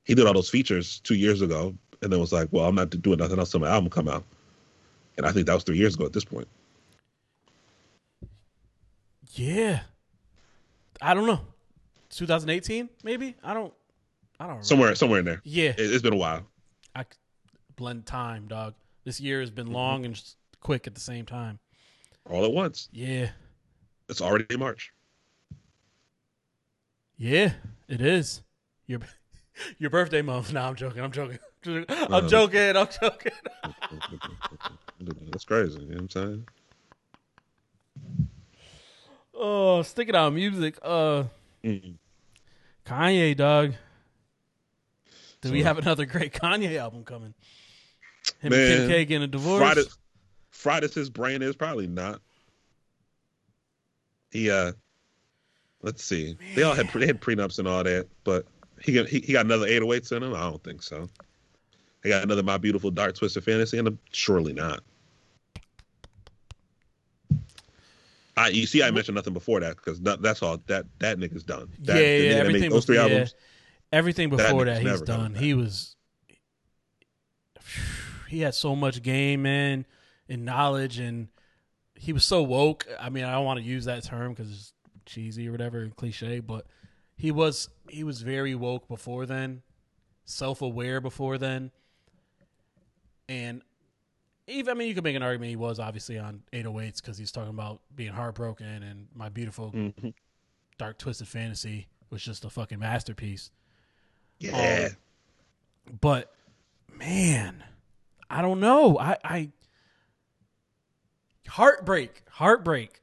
he did all those features two years ago, and then was like, "Well, I'm not doing nothing else till my album come out." And I think that was three years ago at this point. Yeah, I don't know. 2018, maybe. I don't. I don't. Remember. Somewhere, somewhere in there. Yeah, It, it's been a while. I blend time, dog. This year has Mm-hmm. been long and quick at the same time. All at once. Yeah, It's already March. yeah, it is. Your your birthday month. No, I'm joking. I'm joking. I'm Uh, joking. I'm joking. That's crazy. You know what I'm saying? Oh, sticking out music. Uh, Mm. Kanye, dog. Do we have another great Kanye album coming? Him Man, and Kim K getting a divorce. Friday, Friday's his brain is probably not. He uh, let's see. They all had they had prenups and all that, but he got he, he got another 808s in him. I don't think so. He got another My Beautiful Dark Twisted Fantasy in him. Surely not. I you see I mentioned nothing before that because that's all that that nigga's done. That, yeah, yeah. that Everything those three yeah. albums. Everything That before nigga's that, he's done. He was. He had so much game, man, and knowledge, and he was so woke. I mean, I don't want to use that term because it's cheesy or whatever, and cliche, but he was he was very woke before then, self aware before then, and even I mean, you could make an argument he was obviously on 808s because he's talking about being heartbroken and my beautiful Mhm. dark twisted fantasy was just a fucking masterpiece. Yeah. But man, I don't know. I I Heartbreak. Heartbreak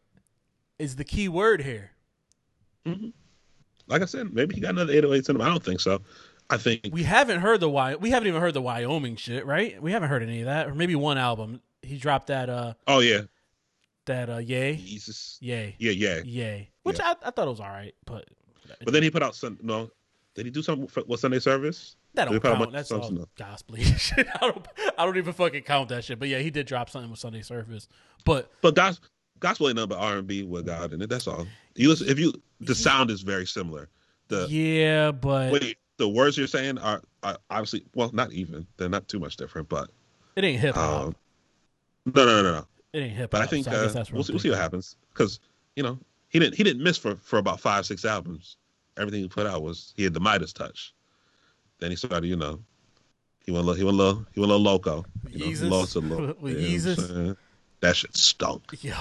is the key word here. Like I said, maybe he got another 808s in him. I don't think so. I think We haven't heard the Wy- we haven't even heard the Wyoming shit, right? We haven't heard any of that, or maybe one album. He dropped that uh oh yeah, that uh yay Jesus. yay Yeah, yeah. yay, which I, I thought it was all right, but But then he put out some no. Did he do something for what Sunday service? that don't put out a count. That's all gospel shit. I don't I don't even fucking count that shit. But yeah, he did drop something with Sunday Service, but But gospel, gospel ain't nothing but R and B with God in it. That's all. You listen, if you the sound is very similar. The yeah, but wait, the words you're saying are, are obviously well, not even. They're not too much different, but it ain't hip hop. um, no, no, no, no, it ain't hip hop. But I think so I uh, that's we'll, see, we'll see what happens because you know he didn't he didn't miss for for about five six albums. Everything he put out was he had the Midas touch. Then he started, you know, he went a little, he went a little, he went a little loco. You know, Yeezus? lost a little. With you know what I'm Yeezus? saying? That shit stunk. Yo,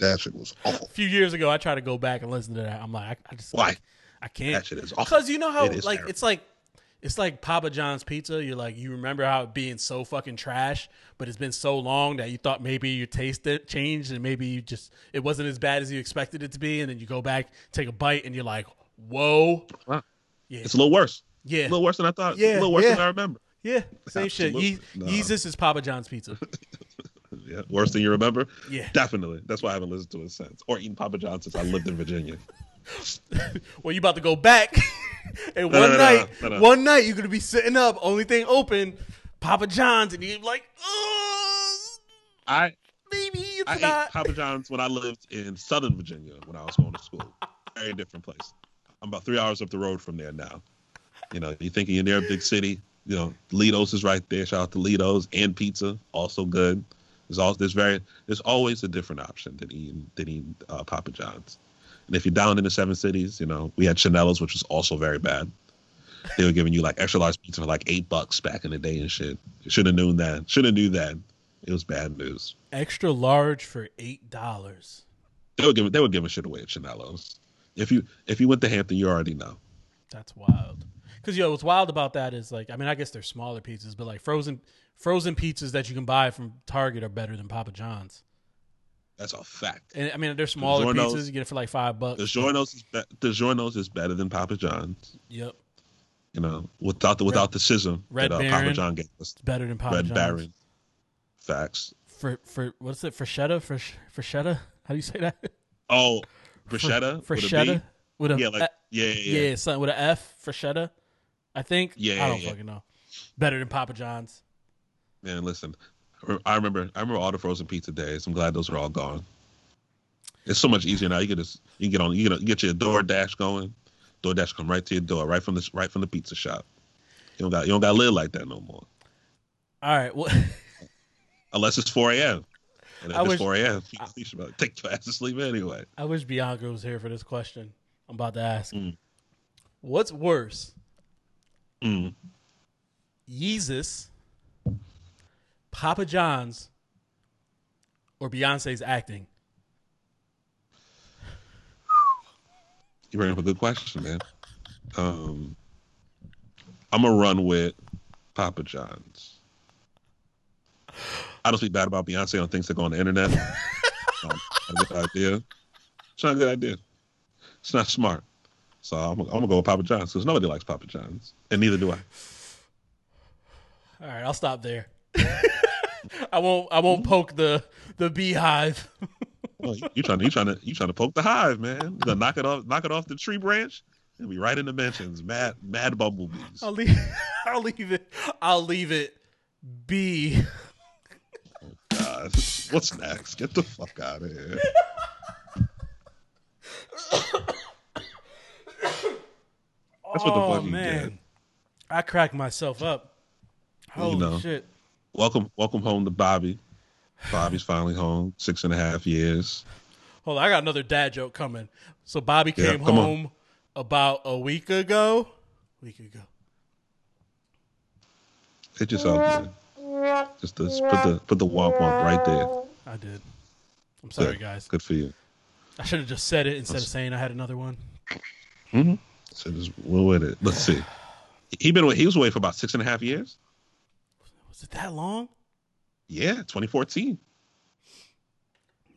That shit was awful. a few years ago, I tried to go back and listen to that. I'm like, I, I just Why? I can't. That shit is awful. Because you know how It like terrible. it's like it's like Papa John's pizza. You're like you remember how it being so fucking trash, but it's been so long that you thought maybe your taste it changed and maybe you just it wasn't as bad as you expected it to be, and then you go back take a bite and you're like, whoa, Wow. yeah, It's a little worse. yeah, A little worse than I thought. Yeah, a little worse yeah. than I remember. yeah, same shit. Ye- No. Yeezus is Papa John's pizza. Yeah, worse than you remember. Yeah. definitely. That's why I haven't listened to it since, or eaten Papa John since I lived in Virginia. well, you about to go back, and No, one no, night, no, one night you're gonna be sitting up, only thing open, Papa John's, and you're like, oh, I maybe it's I ate not. Papa John's when I lived in Southern Virginia when I was going to school. Very different place. I'm about three hours up the road from there now. You know, you're thinking you're near a big city. You know, Ledo's is right there. Shout out to Ledo's and pizza, also good. There's all there's very there's always a different option than eating than eating uh, Papa John's. And if you're down in the seven cities, you know, we had Chanello's, which was also very bad. They were giving you like extra large pizza for like eight bucks back in the day and shit. Should have known that. Should have knew that. It was bad news. Extra large for eight dollars. They were giving they were giving shit away at Chanello's. If you if you went to Hampton, you already know. That's wild. Cause yo, what's wild about that is like, I mean, I guess they're smaller pizzas, but like frozen frozen pizzas that you can buy from Target are better than Papa John's. That's a fact. And I mean, they're smaller DiGiorno's- pizzas. You get it for like five bucks. DiGiorno's is be- DiGiorno's is better than Papa John's. Yep, You know, without the without the schism Red that uh, Baron. Papa John gave us. better than Papa Red John's. Baron. Facts. For for what's it? Freshetta? For freshetta? How do you say that? Oh, bruschetta. with a B? Freshetta with a Yeah, like yeah, yeah, yeah, something with an F. Freshetta, I think. Yeah, I don't fucking know. Better than Papa John's. Man, listen, I remember I remember all the frozen pizza days. I'm glad those are all gone. It's so much easier now. You can just you can get on you can get your DoorDash going. DoorDash come right to your door, right from the right from the pizza shop. You don't got you don't got to live like that no more. All right. Well, Unless it's 4 a.m. And if I it's wish- 4 a.m., you, you should probably take your ass to sleep anyway. I wish Bianca was here for this question. I'm about to ask. Mm. What's worse, Mm. Yeezus, Papa John's, or Beyonce's acting? You bring up a good question, man. Um, I'm gonna run with Papa John's. I don't speak bad about Beyonce on things that go on the internet. um, not a good idea. It's not a good idea. It's not smart. So I'm, I'm gonna go with Papa John's because nobody likes Papa John's, and neither do I. All right, I'll stop there. I won't. I won't poke the the beehive. Well, you, you trying to you trying to you trying to poke the hive, man? You knock it off knock it off the tree branch? And be right in the mentions. Mad mad bumblebees. I'll leave. I'll leave it. I'll leave it be. Oh God, what's next? Get the fuck out of here. That's what the oh fuck you man, get. I cracked myself up. Holy know. shit! Welcome, welcome home to Bobby. Bobby's finally home. Six and a half years. Hold on, I got another dad joke coming. So Bobby Yeah, came on. home about a week ago. Week ago. Hit yourself, man. Just, just put the put the womp womp right there. I did. I'm sorry, Good. guys. Good for you. I should have just said it instead of saying I had another one. Mm-hmm. So just roll with it. Let's see. He been he was away for about six and a half years. Was it that long? Yeah, 2014.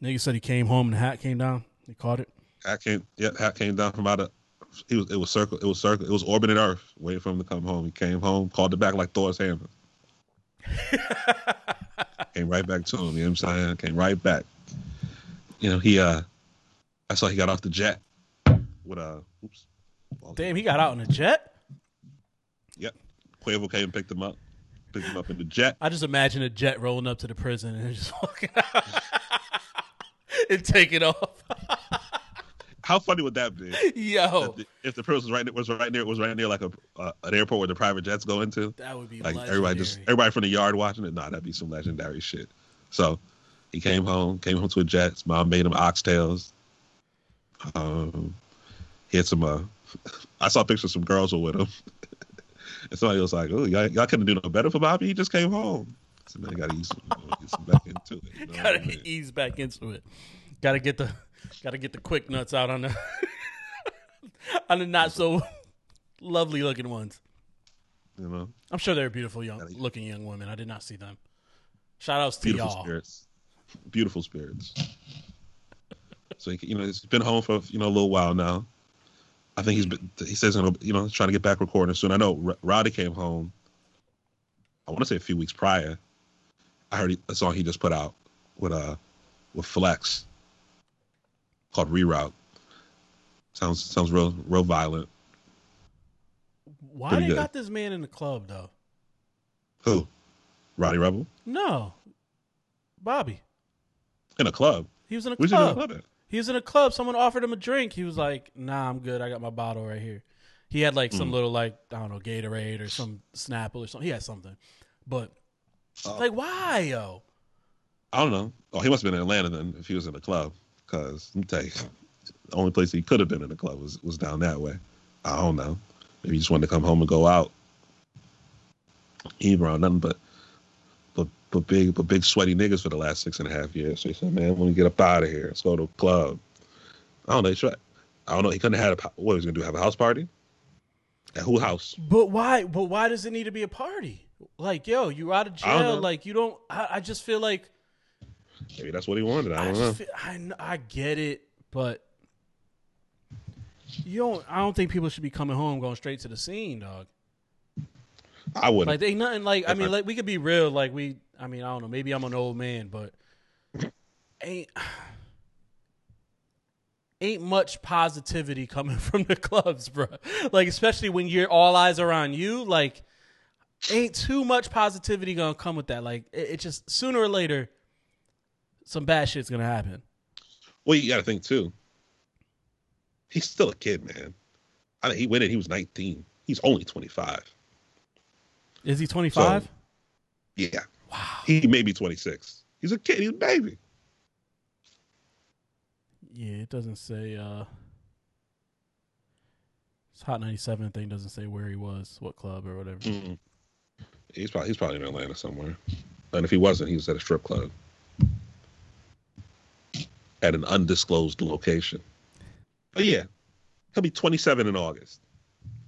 Nigga said he came home and the hat came down. He caught it. Hat came, yeah, hat came down from out of. He was, it was circle, it was circle, it was orbiting Earth, waiting for him to come home. He came home, called it back like Thor's hammer. came right back to him. You know what I'm saying? Came right back. You know, he uh, I saw he got off the jet with uh, oops. Damn, he got out in a jet. Yep, Quavo came and picked him up, picked him up in the jet. I just imagine a jet rolling up to the prison and just walking out and taking off. How funny would that be? Yo, if the prison was right was right near was right near like a uh, an airport where the private jets go into. that would be like legendary. everybody just everybody from the yard watching it. Nah, that'd be some legendary shit. So he came home, came home to a jet. His mom made him oxtails. Um, he had some. Uh, I saw pictures of some girls were with him, and somebody was like, "Oh, y'all, y'all couldn't do no better for Bobby. He just came home." So got to ease some back into it. You know Gotta mean? ease back into it. Gotta get the gotta get the quick nuts out on the on the not so lovely looking ones. You know, I'm sure they're beautiful young looking young women. I did not see them. Shout outs to beautiful y'all. spirits, beautiful spirits. so you know, he's been home for you know a little while now. I think he's been, he says you know, you know trying to get back recording soon. I know R- Rowdy came home. I want to say a few weeks prior. I heard a song he just put out with uh with Flex called Reroute. Sounds sounds real real violent. Why Pretty they good. got this man in the club though? Who? Rowdy Rebel No, Bobby. in a club. He was in a you do a club. He was in a club. Someone offered him a drink. He was like, "Nah, I'm good. I got my bottle right here." He had like Mm. some little like I don't know Gatorade or some Snapple or something. He had something, but Oh. like why yo? I don't know. Oh, he must have been in Atlanta then if he was in a club. Because let me tell you, the only place he could have been in a club was, was down that way. I don't know. Maybe he just wanted to come home and go out. He ain't around nothing but but big but big sweaty niggas for the last six and a half years. So he said, Man, when we get up out of here, let's go to a club. I don't know. He tried, I don't know. He couldn't have had a what he was gonna do, have a house party? At who house? But why? But why does it need to be a party? Like yo, you're out of I jail. Like you don't. I, I just feel like Maybe that's what he wanted. I I, don't know. feel, I I get it, but you don't. I don't think people should be coming home going straight to the scene, dog. I wouldn't. Like they nothing like I mean I- like we could be real like we I mean I don't know maybe I'm an old man but ain't ain't much positivity coming from the clubs bro like especially when you're all eyes are on you like ain't too much positivity gonna come with that like it, it just sooner or later some bad shit's gonna happen Well, you got to think too. He's still a kid, man. I think he went in. He was 19. He's only 25. is he 25 So- Yeah, wow he may be 26. He's a kid. He's a baby. yeah it doesn't say uh it's hot 97 thing doesn't say where he was what club or whatever Mm. He's probably he's probably in Atlanta somewhere. And if he wasn't, he was at a strip club at an undisclosed location. But yeah, he'll be 27 in August.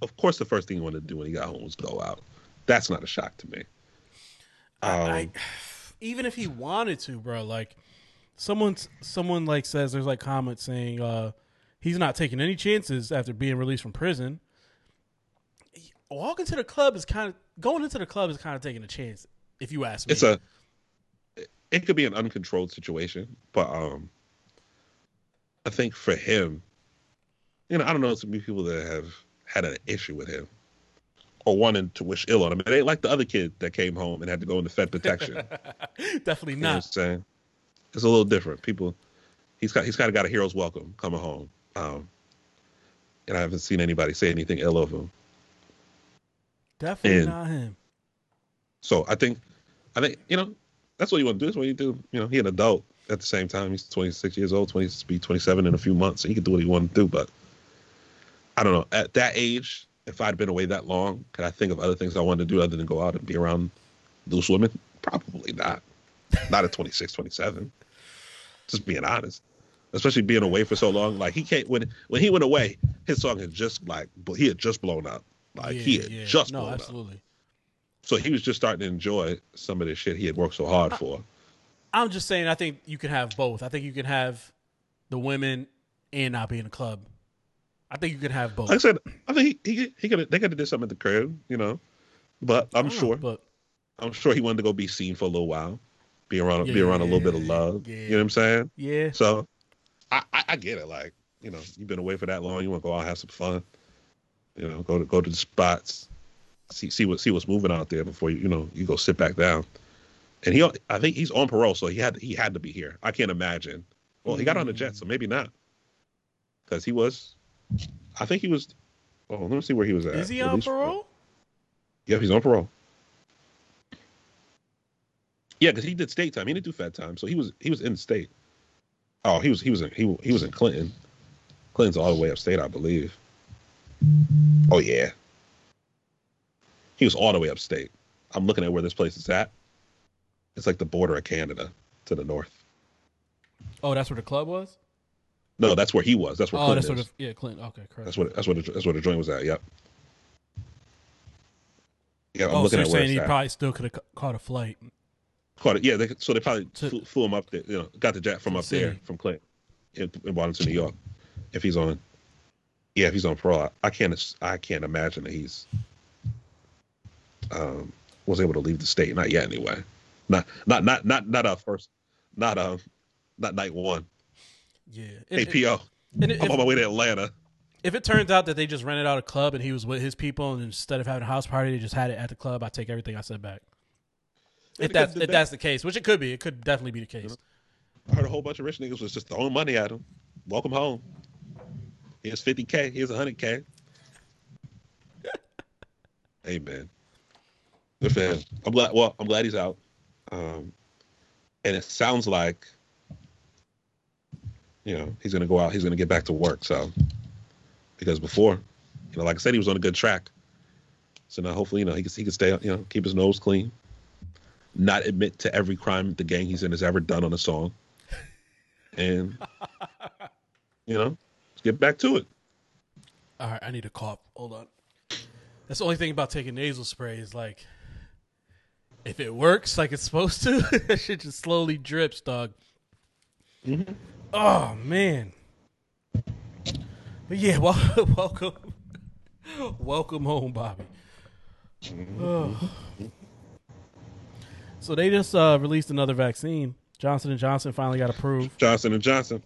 Of course, the first thing he wanted to do when he got home was go out. That's not a shock to me. I, I, Um, even if he wanted to, bro, like someone someone like says there's like comments saying uh he's not taking any chances after being released from prison. Walking to the club is kind of going into the club is kind of taking a chance, if you ask me. it's a it could be an uncontrolled situation but um i think for him you know i don't know so many people that have had an issue with him wanting to wish ill on him it ain't like the other kid that came home and had to go into fed protection definitely you what i'm not. saying it's a little different people he's got he's kind of got a hero's welcome coming home um and i haven't seen anybody say anything ill of him Definitely and- not him. So I think, I think you know, that's what you want to do. That's what you do. You know, he an adult at the same time. He's 26 years old, 20 be 27 in a few months. So he can do what he want to do. But I don't know. At that age, if I'd been away that long, could I think of other things I wanted to do other than go out and be around loose women? Probably not. Not at 26, 27. Just being honest. Especially being away for so long. Like he can't when when he went away, his song had just like he had just blown up. Like Yeah, he had yeah. just no, blown up. absolutely. So he was just starting to enjoy some of the shit he had worked so hard for. I'm just saying. I think you can have both. I think you can have the women and not be in the club. I think you can have both. Like I said, I think he he, he could they could have did something at the crib, you know. But I'm don't know, sure but I'm sure he wanted to go be seen for a little while, be around be Yeah, around a little bit of love. yeah. You know what I'm saying? yeah, So I, I I get it. Like you know, you've been away for that long. You want to go out and have some fun. You know, go to go to the spots, see see what see what's moving out there before you you know you go sit back down. And he I think he's on parole, so he had he had to be here. I can't imagine. Well, he got on the jet, so mm. maybe not. Because he was, I think he was. Oh, let me see where he was at. is he on parole? Yep, he's on parole. Yeah, because he did state time. He didn't do fed time, so he was he was in state. Oh, he was he was in he, he was in Clinton. Clinton's all the way upstate, I believe. Oh yeah, he was all the way upstate. I'm looking at where this place is at. It's like the border of Canada to the north. Oh, that's where the club was. No, that's where he was. That's where Oh, Clinton that's is. sort of yeah, Clinton. Okay, correct. That's what that's what the, that's where the joint was at. Yep. Yeah, I'm oh, so looking you're at where saying he at. probably still could have caught a flight. Caught it. Yeah, they, so they probably To- flew, flew him up there. You know, got the jet from up the there from Clinton in, in Washington, New York. If he's on, yeah, if he's on parole, I, I can't. I can't imagine that he's um was able to leave the state. Not yet, anyway. Not not not not not uh first. Not um not night one. Yeah. Hey, PO, I'm if, on my way to Atlanta. if it turns out that they just rented out a club and he was with his people, and instead of having a house party, they just had it at the club, I take everything I said back. If that's if that's the case, which it could be, it could definitely be the case. I heard a whole bunch of rich niggas was just throwing money at him. Welcome home. Here's 50K. Here's 100K. hey, man. Good for him. I'm glad. Well, I'm glad he's out. Um, and it sounds like, you know, he's going to go out. He's going to get back to work. So, because before, you know, like I said, he was on a good track. So now, hopefully, you know, he can he can stay, you know, keep his nose clean, not admit to every crime the gang he's in has ever done on a song, and you know, let's get back to it. All right, I need a cough. Hold on. That's the only thing about taking nasal spray is like, if it works like it's supposed to, that shit just slowly drips, dog. Mm-hmm. Oh man. But yeah, well, welcome, welcome home, Bobby. Oh. So they just uh, released another vaccine. Johnson and Johnson finally got approved. Johnson and Johnson.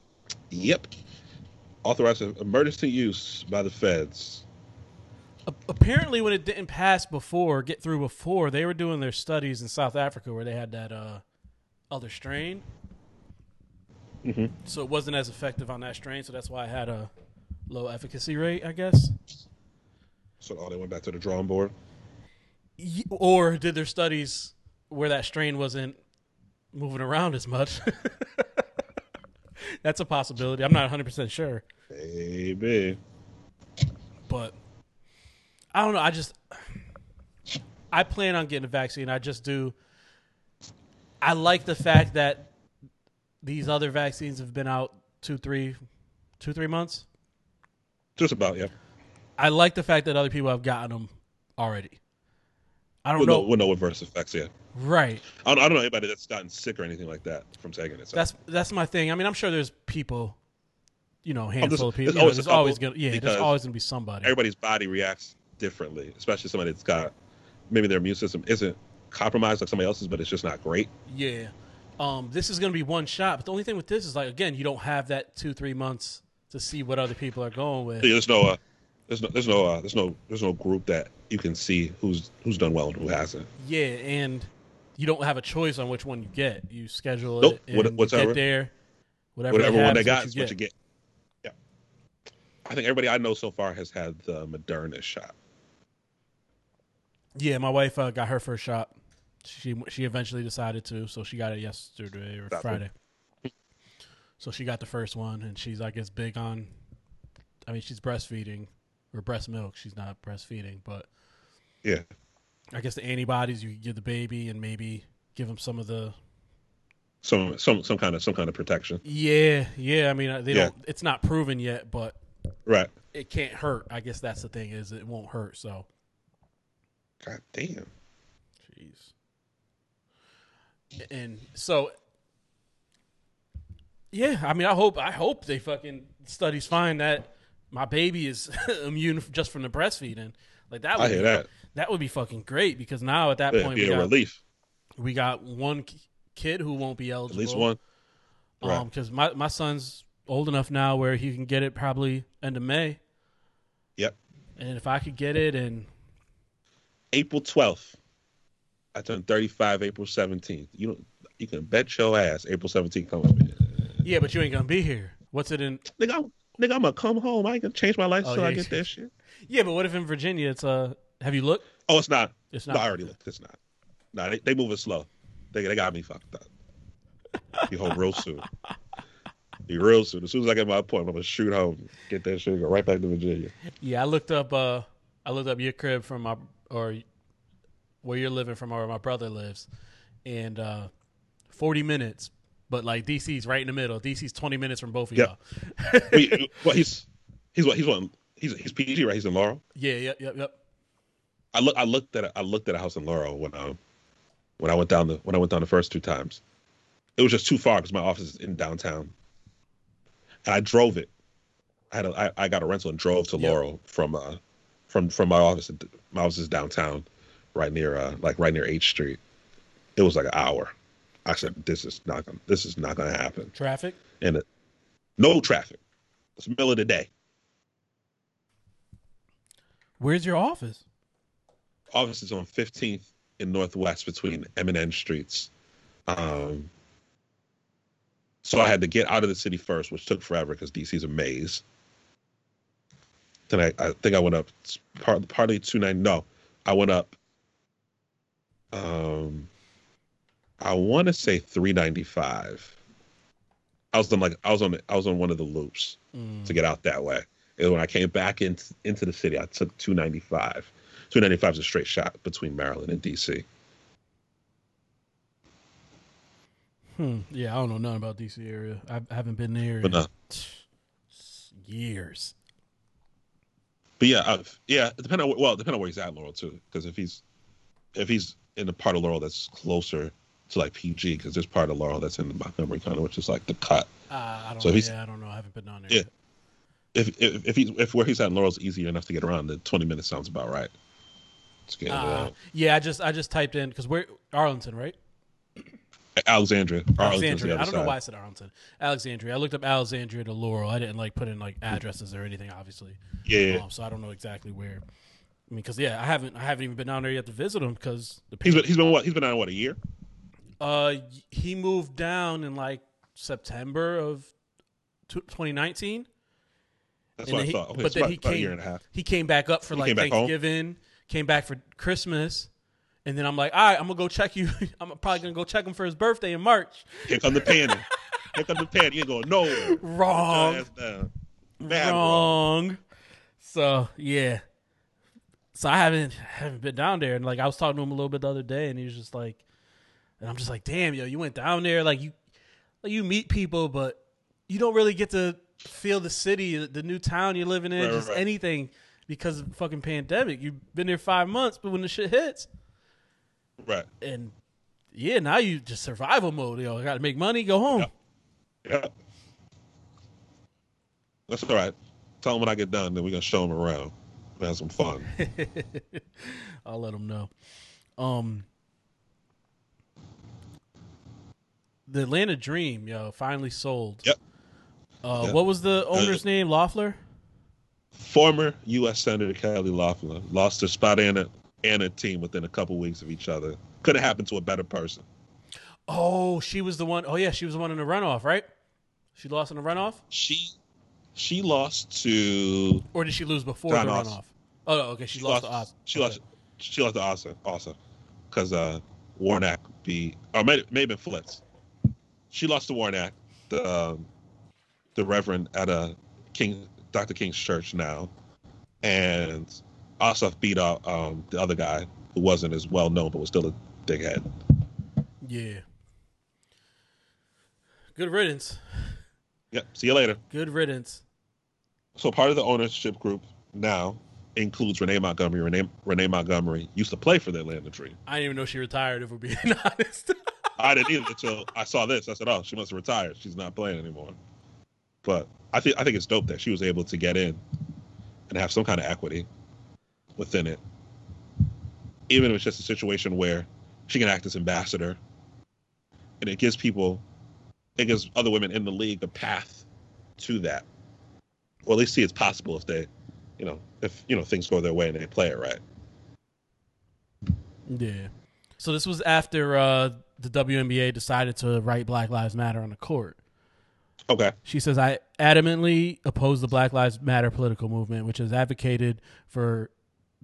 Yep. Authorized for emergency use by the feds. A- apparently when it didn't pass before get through before they were doing their studies in south africa where they had that uh, other strain Mhm. so it wasn't as effective on that strain so that's why I had a low efficacy rate i guess So oh, they went back to the drawing board. Or did their studies where that strain wasn't moving around as much that's a possibility i'm not 100% sure Baby. but I don't know. I just I plan on getting a vaccine. I just do. I like the fact that these other vaccines have been out two, three, two, three months. Just about, yeah. I like the fact that other people have gotten them already. I don't We'll know. know, we'll know adverse effects, yeah. right. I don't, I don't know anybody that's gotten sick or anything like that from taking it. So. That's that's my thing. I mean, I'm sure there's people, you know, oh, handful there's- of people. there's know, always there's always gonna yeah. There's always gonna be somebody. everybody's body reacts differently, especially somebody that's got maybe their immune system isn't compromised like somebody else's, but it's just not great. Yeah. Um, this is going to be one shot, but the only thing with this is like again, you don't have that two three months to see what other people are going with. There's no, uh, there's no, there's no, uh, there's no, there's no group that you can see who's who's done well and who hasn't. Yeah, and you don't have a choice on which one you get. You schedule Nope. it and What- get there. Whatever, Whatever one they got what is what you get. get. Yeah. I think everybody I know so far has had the Moderna shot. Yeah, my wife uh, got her first shot. She she eventually decided to, so she got it yesterday or That's Friday. So she got the first one, and she's I guess big on. I mean, she's breastfeeding or breast milk. She's not breastfeeding, but Yeah. I guess the antibodies you give the baby and maybe give him some of the. Some some some kind of some kind of protection. Yeah, yeah. I mean, uh, they Yeah. don't. It's not proven yet, but Right. it can't hurt. I guess that's the thing is it won't hurt. So, God damn. jeez. And so, Yeah, I mean, I hope I hope they fucking studies find that my baby is immune just from the breastfeeding. Like that would I hear be, that. that would be fucking great because now at that It'd point be we a got, relief. we got one ki- kid who won't be eligible. At least one. Um, Right. because my my son's old enough now where he can get it probably end of May, Yep. and if I could get it and April 12th. I turned 35 April 17th. You know, you can bet your ass April 17th comes. yeah, but you ain't gonna be here. What's it in? Nigga, I'm, nigga, I'm gonna come home. I ain't gonna change my life Oh, until yeah, I get that shit. Yeah, but what if in Virginia it's uh Have you looked? Oh, it's not. It's No, not. I already looked. It's not. No, they they moving slow. They they got me fucked up. Be home real soon. Be real soon. As soon as I get my appointment, I'm gonna shoot home, get that shit, go right back to Virginia. Yeah, I looked up. Uh, I looked up your crib from my or where you're living from, or where my brother lives, and uh, 40 minutes. But like DC's right in the middle. DC's 20 minutes from both of y'all. Wait, well, he's he's what he's what he's he's PG right? He's in Laurel. Yeah, yep, yep, yep. I look I looked at a, I looked at a house in Laurel when um when I went down the when I went down the first two times. It was just too far because my office is in downtown, and I drove it. I had a, I, I got a rental and drove to Yep. Laurel from uh from from my office. My office is downtown, right near uh like right near H Street. It was like an hour. I said this is not gonna this is not gonna happen. Traffic. And it, no traffic. It's the middle of the day. Where's your office? office is on 15th in Northwest between M and N streets. Um, so I had to get out of the city first, which took forever because DC's a maze. Then I, I think I went up part, partly 290. No, I went up. Um, I want to say 395. I was on like I was on I was on one of the loops Mm. to get out that way. And when I came back into into the city, I took 295. 295 is a straight shot between Maryland and DC. Hmm. Yeah, I don't know nothing about DC area. I, I haven't been there But in no, years. but yeah, I've, yeah. Depending on well, depending on where he's at, Laurel too. Because if he's if he's in the part of Laurel that's closer to like PG, because there's part of Laurel that's in Montgomery County, which is like the cut. Uh, I don't. So know. if he's- yeah, I don't know. I haven't been on there. Yeah. If if if he's if where he's at in Laurel's easier enough to get around, the 20 minutes sounds about right. Uh, yeah, I just I just typed in because we're Arlington, right? Alexandria. Alexandria. I don't know side. why I said Arlington. Alexandria. I looked up Alexandria to Laurel. I didn't like put in like addresses or anything, obviously. Yeah, Um, so I don't know exactly where. I mean, because yeah, I haven't I haven't even been down there yet to visit him because the he's been he's been what he's been down what a year. uh he moved down in like September of tw 2019. That's And what I he- thought. Okay, but then about, he came- year and a half. He came back up for He like came back home? Thanksgiving, came back for Christmas, and then I'm like, all right, I'm gonna go check you. I'm probably gonna go check him for his birthday in March. Here come the panty. Here come the panty. You going nowhere. Wrong. Wrong. wrong. So yeah. So I haven't haven't been down there, and like I was talking to him a little bit the other day, and he was just like, and I'm just like, damn, yo, you went down there, like you, like you meet people, but you don't really get to feel the city, the new town you're living in, Right, just right. anything because of fucking pandemic. You've been there five months, but when the shit hits, Right. and yeah, now you just survival mode. Yo, I got to make money, go home. Yeah. That's all right. Tell him when I get done, then we're gonna show him around. Have some fun. I'll let them know. Um, the Atlanta Dream, yo, finally sold. Yep. Uh, Yep. What was the owner's name? Loeffler. Former U.S. Senator Kelly Loeffler lost her spot and a and a team within a couple weeks of each other. Could have happened to a better person. Oh, she was the one oh yeah, she was the one in the runoff, right? She lost in the runoff, She she lost to or did she lose before John the runoff? Oh, no, okay, she, lost, to Oz. She lost. She lost to Asa also, because uh, Warnock beat or maybe maybe been Flitz. She lost to Warnock, the um, the Reverend at a King Dr. King's church now, and Ossoff beat out um, the other guy who wasn't as well known but was still a dickhead. Yeah. Good riddance. Yep. See you later. Good riddance. So part of the ownership group now includes Renee Montgomery. Renee, Renee Montgomery used to play for the Atlanta Dream. I didn't even know she retired. If we're being honest. I didn't either until I saw this. I said, "Oh, she must have retired. She's not playing anymore." But I think I think it's dope that she was able to get in and have some kind of equity within it, even if it's just a situation where she can act as ambassador, and it gives people, it gives other women in the league a path to that, or at least see it's possible if they, you know, if you know things go their way and they play it right. Yeah. So this was after uh, the WNBA decided to write Black Lives Matter on the court. Okay. She says, I adamantly oppose the Black Lives Matter political movement, which has advocated for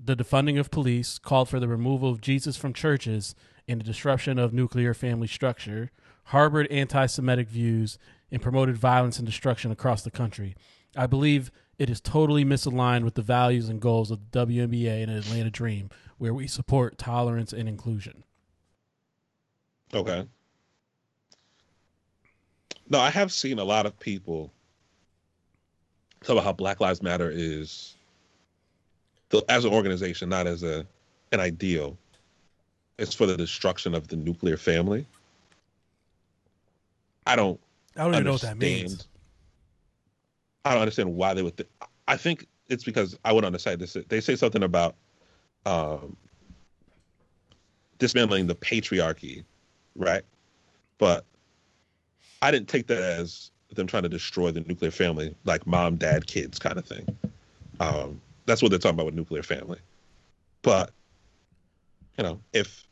the defunding of police, called for the removal of Jesus from churches and the disruption of nuclear family structure, harbored anti Semitic views, and promoted violence and destruction across the country. I believe it is totally misaligned with the values and goals of the WNBA and Atlanta Dream, where we support tolerance and inclusion. Okay. No, I have seen a lot of people talk about how Black Lives Matter is, as an organization, not as a an ideal. It's for the destruction of the nuclear family. I don't. I don't even know what that means. I don't understand why they would. Th- I think it's because I went on the site. This they say something about um, dismantling the patriarchy, right? But I didn't take that as them trying to destroy the nuclear family, like mom, dad, kids kind of thing. Um, that's what they're talking about with nuclear family. But you know, if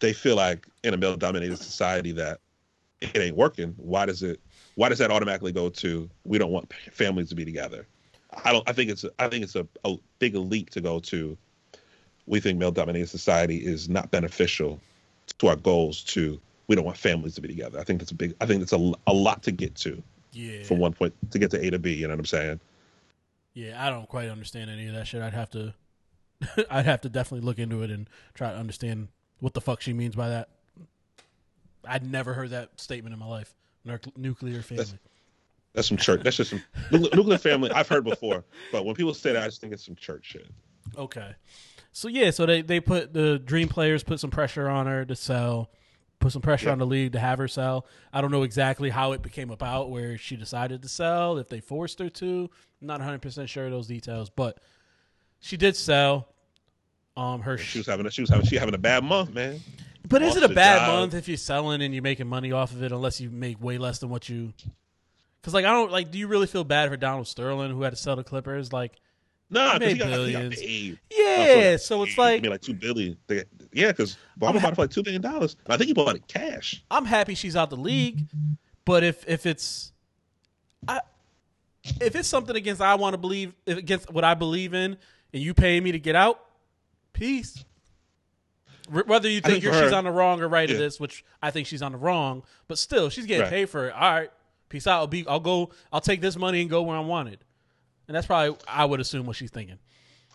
they feel like in a male-dominated society that it ain't working, why does it? Why does that automatically go to we don't want families to be together? I don't. I think it's. I think it's a, a big leap to go to. We think male-dominated society is not beneficial to our goals to we don't want families to be together. I think that's a big. I think that's a, a lot to get to. Yeah. From one point to get to A to B. You know what I'm saying? Yeah, I don't quite understand any of that shit. I'd have to. I'd have to definitely look into it and try to understand what the fuck she means by that. I'd never heard that statement in my life. Nuclear family. That's, that's some church. That's just some nuclear family. I've heard before, but when people say that, I just think it's some church shit. Okay, so yeah, so they they put the Dream players put some pressure on her to sell put some pressure yeah. on the league to have her sell. I don't know exactly how it became about where she decided to sell, if they forced her to. I'm not 100% sure of those details, but she did sell. Um, her she was having a, she was having she having a bad month, man. But is it a bad job. month if you're selling and you're making money off of it unless you make way less than what you Cuz like I don't like do you really feel bad for Donald Sterling who had to sell the Clippers like no, because he, got, billions. He got Yeah, so it's like I mean, like two billion. Yeah, because Ballmer ha- bought it for like two billion dollars. I think he bought it cash. I'm happy she's out the league, but if if it's, I, if it's something against I want to believe against what I believe in, and you pay me to get out, peace. Whether you think, think she's on the wrong or right yeah. of this, which I think she's on the wrong, but still she's getting right. paid for it. All right, peace out. I'll be. I'll go. I'll take this money and go where I wanted. And that's probably I would assume what she's thinking.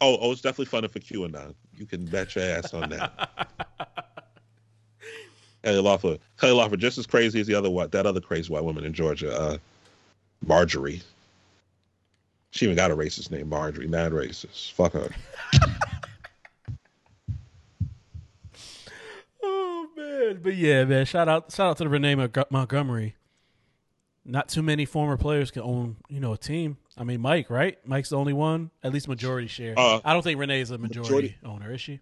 Oh, oh, it's definitely funny for QAnon. You can bet your ass on that. Kelly Loeffler, Kelly Loeffler, just as crazy as the other what that other crazy white woman in Georgia, uh, Marjorie. She even got a racist name, Marjorie. Mad racist. Fuck her. man, but yeah, man. Shout out, shout out to the Renee Montgomery. Not too many former players can own, you know, a team. I mean, Mike, right? Mike's the only one, at least majority share. Uh, I don't think Renee's a majority, majority, owner, is she?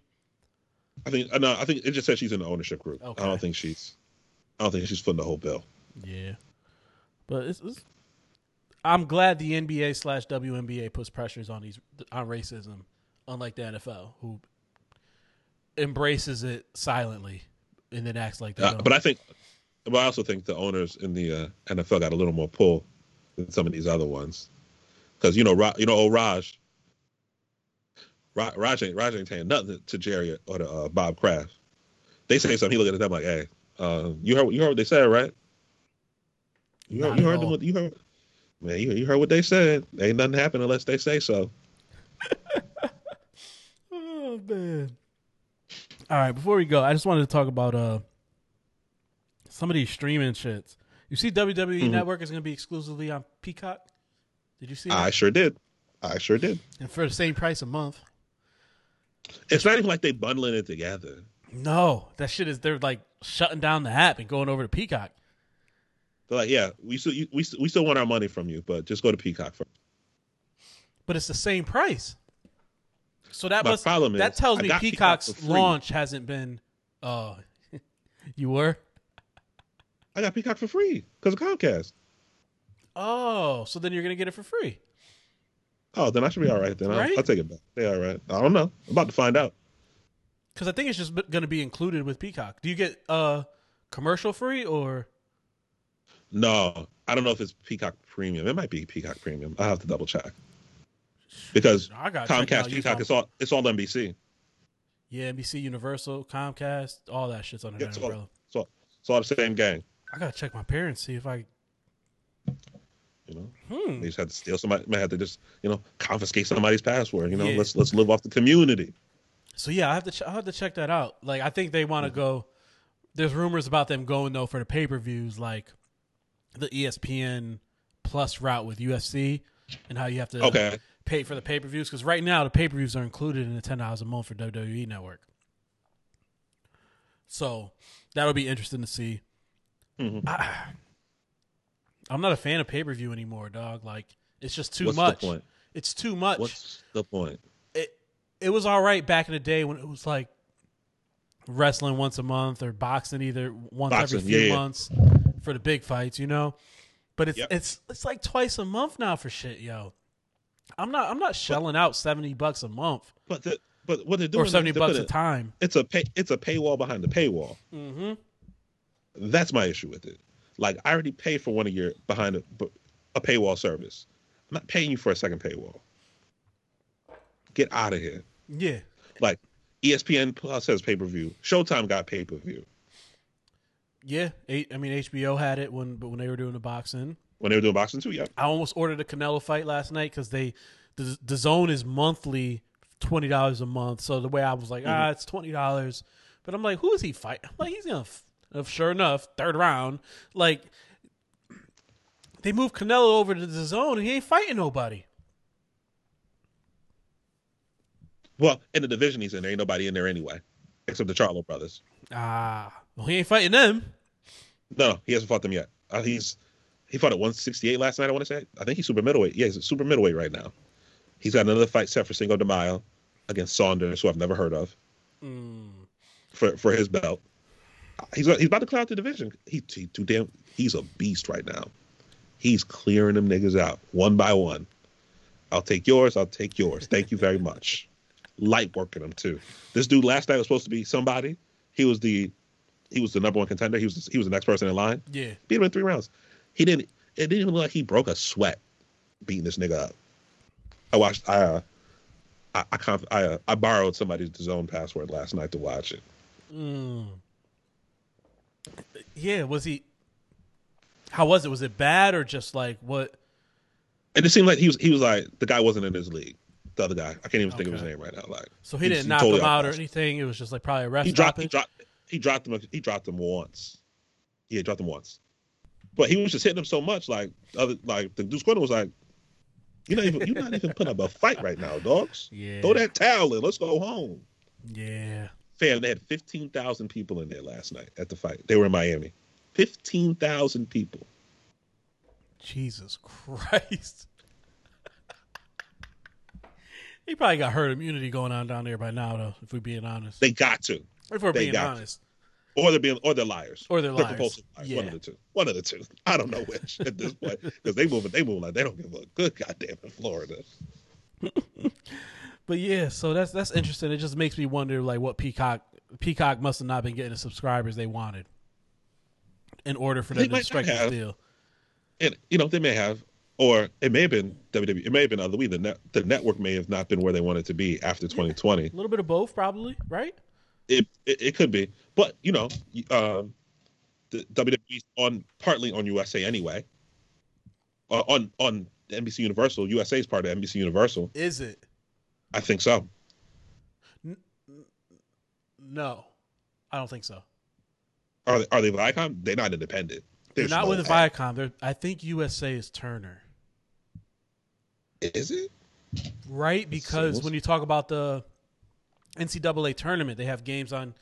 I think uh, no. I think it just says she's in the ownership group. Okay. I don't think she's. I don't think she's footing the whole bill. Yeah, but it's, it's I'm glad the NBA slash WNBA puts pressures on these on racism, unlike the NFL, who embraces it silently and then acts like that. Uh, but I think, but I also think the owners in the uh, NFL got a little more pull than some of these other ones because you know, you know, old Raj, Raj ain't Raj ain't saying nothing to Jerry or to uh, Bob Kraft. They say something, he look at them like, "Hey, uh, you heard you heard what they said, right? You heard, you heard them. You heard, man. You, you heard what they said. Ain't nothing happen unless they say so." oh man! All right, before we go, I just wanted to talk about uh some of these streaming shits. You see, WWE mm-hmm. Network is going to be exclusively on Peacock. Did you see? I sure did. I sure did. And for the same price a month. It's not even like they bundling it together. No, that shit is they're like shutting down the app and going over to Peacock. They're like, yeah, we still we we still want our money from you, but just go to Peacock first. But it's the same price. So that My must problem that is, tells me got Peacock Peacock's launch hasn't been. Uh, you were. I got Peacock for free because of Comcast. Oh, so then you're gonna get it for free. Oh, then I should be all right. Then I'll, I'll take it back. Yeah, all right. I don't know. I'm about to find out. Because I think it's just going to be included with Peacock. Do you get uh commercial free or? No, I don't know if it's Peacock Premium. It might be Peacock Premium. I will have to double check because I got Comcast Peacock it's all it's all NBC. Yeah, NBC, Universal, Comcast, all that shit's under Yeah, that it's all, umbrella. it's all it's all the same gang. I gotta check my parents see if I. You know, Hmm. they just had to steal somebody. May have to just you know confiscate somebody's password. You know, Yeah. let's let's live off the community. So yeah, I have to. Ch- I have to check that out. Like, I think they want to go. There's rumors about them going though for the pay per views, like the ESPN Plus route with UFC, and how you have to Okay. Pay for the pay per views. Because right now the pay per views are included in the ten dollars a month for WWE Network. So that'll be interesting to see. Mhm. I, I'm not a fan of pay per view anymore, dog. Like it's just too What's much. It's too much What's the point? it it was all right back in the day when it was like wrestling once a month or boxing either once Boxing, every few yeah, yeah. months for the big fights, you know. But it's Yep. it's it's like twice a month now for shit, yo. I'm not I'm not shelling out seventy bucks a month But the, but what they're doing or seventy is bucks putting- a time. It's a pay, it's a paywall behind the paywall. Mm-hmm. That's my issue with it. Like I already paid for one of your behind a, a paywall service. I'm not paying you for a second paywall. Get out of here. Yeah, Like ESPN Plus has pay per view. Showtime got pay per view yeah. I mean HBO had it when but when they were doing the boxing. When they were doing boxing too. Yeah, I almost ordered a Canelo fight last night because they the the zone is monthly twenty dollars a month. So the way I was like, ah, it's twenty dollars, but I'm like, who is he fighting? I'm Like he's gonna, f- uh, sure enough, third round, like they moved Canelo over to the zone and he ain't fighting nobody. Well, in the division he's in, there ain't nobody in there anyway, except the Charlo brothers. Ah, well he ain't fighting them. No, no, he hasn't fought them yet. Uh, he's he fought at 168 last night. I want to say. I think he's super middleweight. Yeah, he's super middleweight right now. He's got another fight set for Cinco de Mayo against Saunders, who I've never heard of, Mm. for for his belt. He's he's about to clear out the division. He, he too damn. He's a beast right now. He's clearing them niggas out one by one. I'll take yours. I'll take yours. Thank you very much. Light working them too. This dude last night was supposed to be somebody. He was the he was the number one contender. He was he was the next person in line. Yeah, Beat him in three rounds. He didn't. It didn't even look like he broke a sweat beating this nigga up. I watched. I uh, I I, conf, I, uh, I borrowed somebody's zone password last night to watch it. mm. yeah. Was he? How was it? Was it bad or just like what? And it seemed like he was he was like the guy wasn't in his league. The other guy, I can't even think of his name right now. Like So he he's- didn't knock totally him out or anything. It was just like probably a ref He dropped. He dropped. He dropped him. He dropped him once. Yeah, he dropped him once. But he was just hitting him so much, like other like the Deuce Quinn was like, "You're not even. You're not even putting up a fight right now, dogs. Yeah. Throw that towel in. Let's go home." Yeah. Fam, they had 15,000 people in there last night at the fight. They were in Miami. 15,000 people. Jesus Christ. he probably got herd immunity going on down there by now, though, if we're being honest. They got to. if we're they being got to. Or they're being or they're liars. Or they're liars. compulsive liars. One Yeah. of the two. One of the two. I don't know which at this point. Because they move they move like they don't give a good goddamn in Florida. But yeah, so that's that's interesting. It just makes me wonder like what Peacock Peacock must have not been getting the subscribers they wanted in order for They them to strike this deal. And you know, they may have or it may have been WWE. It may have been other way. The net the network may have not been where they wanted to be after 2020. A little bit of both, probably, right? It, it it could be, but you know, um, the WWE's on partly on USA anyway. Uh, on on NBC Universal, USA is part of NBC Universal. Is it? I think so. No, I don't think so. Are they, are they Viacom? They're not independent. They're not no with way. Viacom. They're, I think USA is Turner, Is it? right? Because when you talk about the NCAA tournament, they have games on.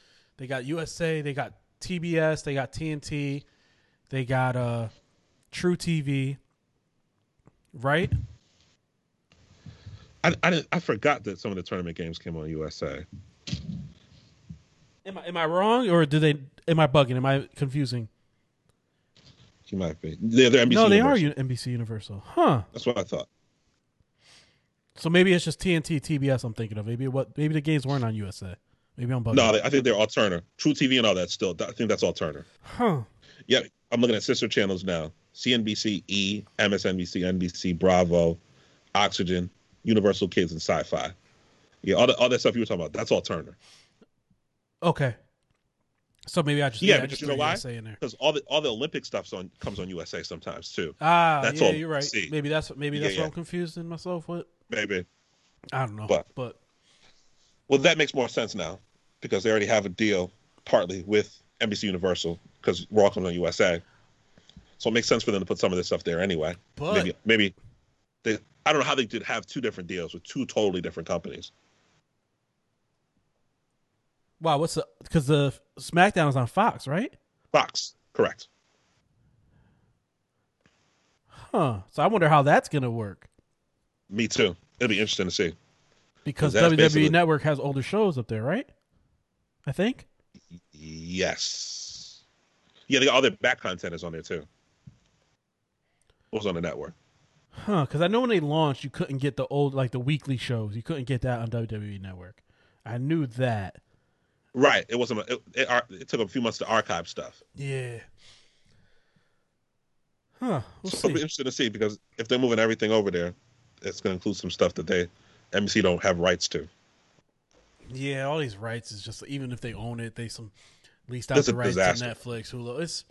They got USA. They got TBS. They got TNT. They got uh, truTV. Right? I I, didn't, I forgot that some of the tournament games came on USA. Am I am I wrong or do they? Am I bugging? Am I confusing? You might be. They're, they're NBC no, they Universal. are NBC Universal. Huh. That's what I thought. So maybe it's just TNT, TBS. I'm thinking of. Maybe what? Maybe the games weren't on USA. Maybe I'm bugging. No, I think they're all Turner. truTV and all that still. I think that's all Turner. Huh. Yeah, I'm looking at sister channels now. CNBC, E, MSNBC, NBC, Bravo, Oxygen, Universal Kids, and Syfy. Yeah, all, the, all that stuff you were talking about, that's all Turner. Okay. So maybe I just Yeah, I because just you know why? USA in there. Because all the all the Olympic stuff's on comes on USA sometimes too. Ah, That's yeah, all you're right. C. Maybe that's maybe Yeah, that's yeah. what I'm confusing myself with. Maybe. I don't know, But- but Well, that makes more sense now because they already have a deal partly with NBC Universal because Raw comes on USA. So it makes sense for them to put some of this stuff there anyway. but maybe maybe they I don't know how they did have two different deals with two totally different companies. wow, what's the because the SmackDown is on Fox, right? Fox, correct. Huh. So I wonder how that's gonna work Me too. It'll be interesting to see. Because WWE basically- Network has older shows up there, right? I think. Yes. Yeah, they got all their back content is on there too. It was on the network. Huh? Because I know when they launched, you couldn't get the old like the weekly shows. You couldn't get that on WWE Network. I knew that. Right. It wasn't. It, it, it took a few months to archive stuff. Yeah. Huh. We'll so it'll be interesting to see because if they're moving everything over there, it's going to include some stuff that they NBC don't have rights to. Yeah, all these rights is just even if they own it, they some leased out It's the rights disaster. to Netflix, Hulu. It's